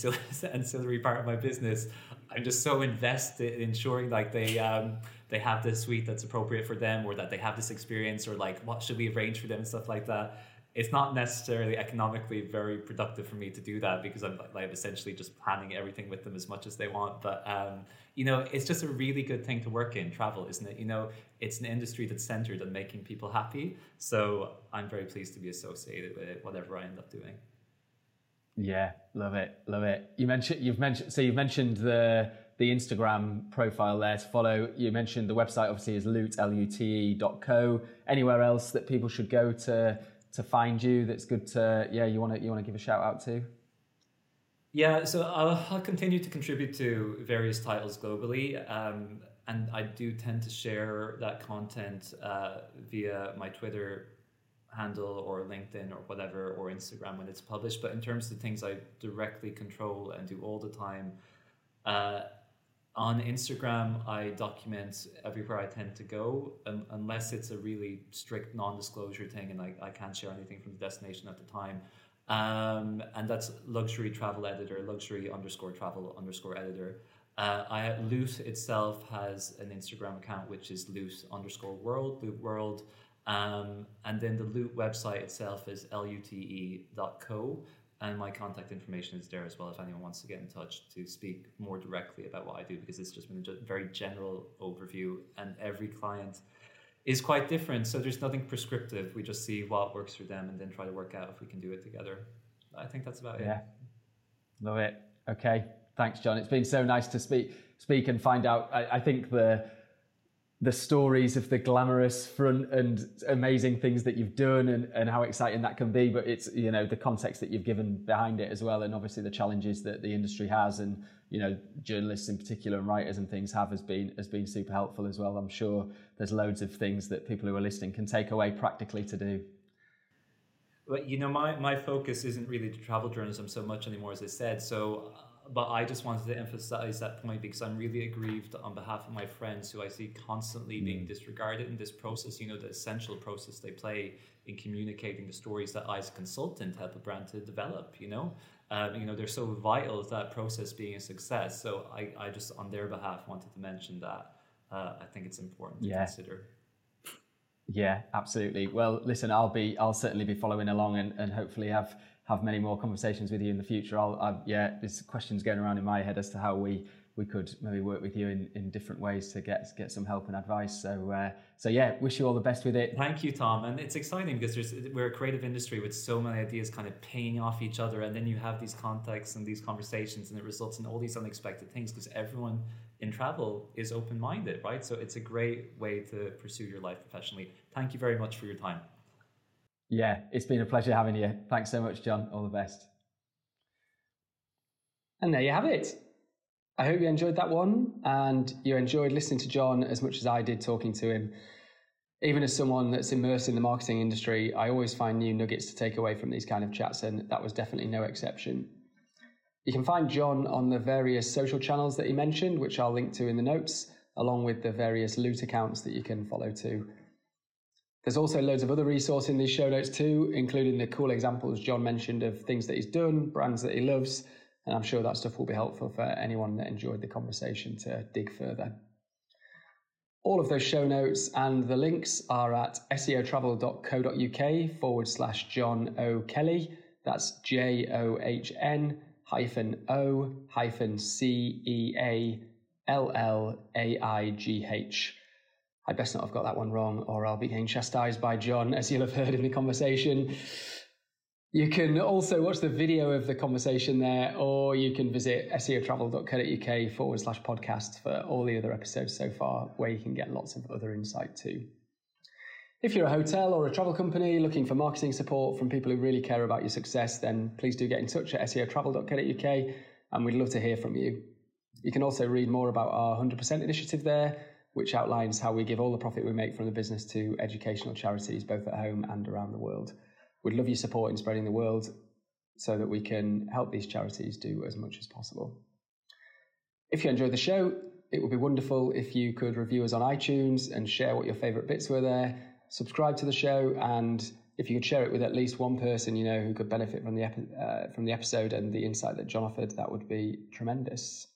ancillary part of my business, I'm just so invested in ensuring like they um, they have this suite that's appropriate for them or that they have this experience or like what should we arrange for them and stuff like that it's not necessarily economically very productive for me to do that because I'm like essentially just planning everything with them as much as they want. But um, you know, it's just a really good thing to work in travel, isn't it? You know, it's an industry that's centered on making people happy. So I'm very pleased to be associated with it, whatever I end up doing. Yeah, love it, love it. You mentioned you've mentioned so you've mentioned the the Instagram profile there to follow. You mentioned the website obviously is lute, L-U-T-E dot co. Anywhere else that people should go to to find you that's good to yeah, you want to you want to give a shout out to? Yeah, so I'll, I'll continue to contribute to various titles globally. Um, and I do tend to share that content uh, via my Twitter handle or LinkedIn or whatever or Instagram when it's published. But in terms of things I directly control and do all the time, uh, on Instagram, I document everywhere I tend to go, um, unless it's a really strict non-disclosure thing, and I, I can't share anything from the destination at the time. Um, and that's luxury travel editor, luxury underscore travel underscore editor. Uh, I, Lute itself has an Instagram account which is Lute underscore world, Lute world. Um, and then the Lute website itself is lute.co. And my contact information is there as well if anyone wants to get in touch to speak more directly about what I do, because it's just been a very general overview. And every client is quite different. So there's nothing prescriptive. We just see what works for them and then try to work out if we can do it together. I think that's about it. Yeah. Love it. Okay. Thanks, John. It's been so nice to speak speak and find out. I, I think the the stories of the glamorous front and amazing things that you've done and, and how exciting that can be but it's you know the context that you've given behind it as well and obviously the challenges that the industry has and you know journalists in particular and writers and things have has been has been super helpful as well. I'm sure there's loads of things that people who are listening can take away practically to do. But you know my my focus isn't really to travel journalism so much anymore as i said. So but I just wanted to emphasize that point because I'm really aggrieved on behalf of my friends who I see constantly mm. being disregarded in this process. You know, the essential process they play in communicating the stories that I, as a consultant, help a brand to develop. You know, um, you know, they're so vital to that process being a success. So I, I just, on their behalf, wanted to mention that. Uh, I think it's important to yeah. consider. Yeah, absolutely. Well, listen, I'll be, I'll certainly be following along and, and hopefully have have many more conversations with you in the future. I'll, I, yeah, there's questions going around in my head as to how we we could maybe work with you in, in different ways to get get some help and advice. So uh, so yeah, wish you all the best with it. Thank you, Tom. And it's exciting because there's we're a creative industry with so many ideas kind of paying off each other, and then you have these contacts and these conversations, and it results in all these unexpected things because everyone in travel is open minded, right? So it's a great way to pursue your life professionally. Thank you very much for your time. Yeah, it's been a pleasure having you. Thanks so much, John. All the best. And there you have it. I hope you enjoyed that one and you enjoyed listening to John as much as I did talking to him. Even as someone that's immersed in the marketing industry, I always find new nuggets to take away from these kind of chats, and that was definitely no exception. You can find John on the various social channels that he mentioned, which I'll link to in the notes, along with the various Lute accounts that you can follow too. There's also loads of other resource in these show notes too, including the cool examples John mentioned of things that he's done, brands that he loves, and I'm sure that stuff will be helpful for anyone that enjoyed the conversation to dig further. All of those show notes and the links are at seotravel.co.uk forward slash John O'Ceallaigh. That's J O H N hyphen O hyphen C E A L L A I G H. I best not have got that one wrong, or I'll be getting chastised by John, as you'll have heard in the conversation. You can also watch the video of the conversation there, or you can visit seotravel.co.uk forward slash podcast for all the other episodes so far, where you can get lots of other insight too. If you're a hotel or a travel company looking for marketing support from people who really care about your success, then please do get in touch at seotravel.co.uk and we'd love to hear from you. You can also read more about our 100% initiative there which outlines how we give all the profit we make from the business to educational charities, both at home and around the world. We'd love your support in spreading the word so that we can help these charities do as much as possible. If you enjoyed the show, it would be wonderful if you could review us on iTunes and share what your favourite bits were there. Subscribe to the show, and if you could share it with at least one person you know who could benefit from the uh, from the episode and the insight that John offered, that would be tremendous.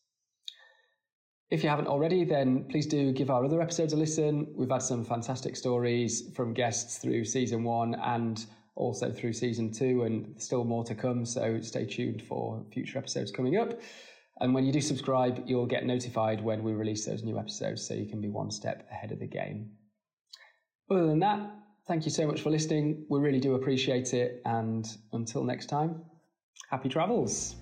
If you haven't already, then please do give our other episodes a listen. We've had some fantastic stories from guests through season one and also through season two, and still more to come. So stay tuned for future episodes coming up. And when you do subscribe, you'll get notified when we release those new episodes so you can be one step ahead of the game. Other than that, thank you so much for listening. We really do appreciate it. And until next time, Happy travels.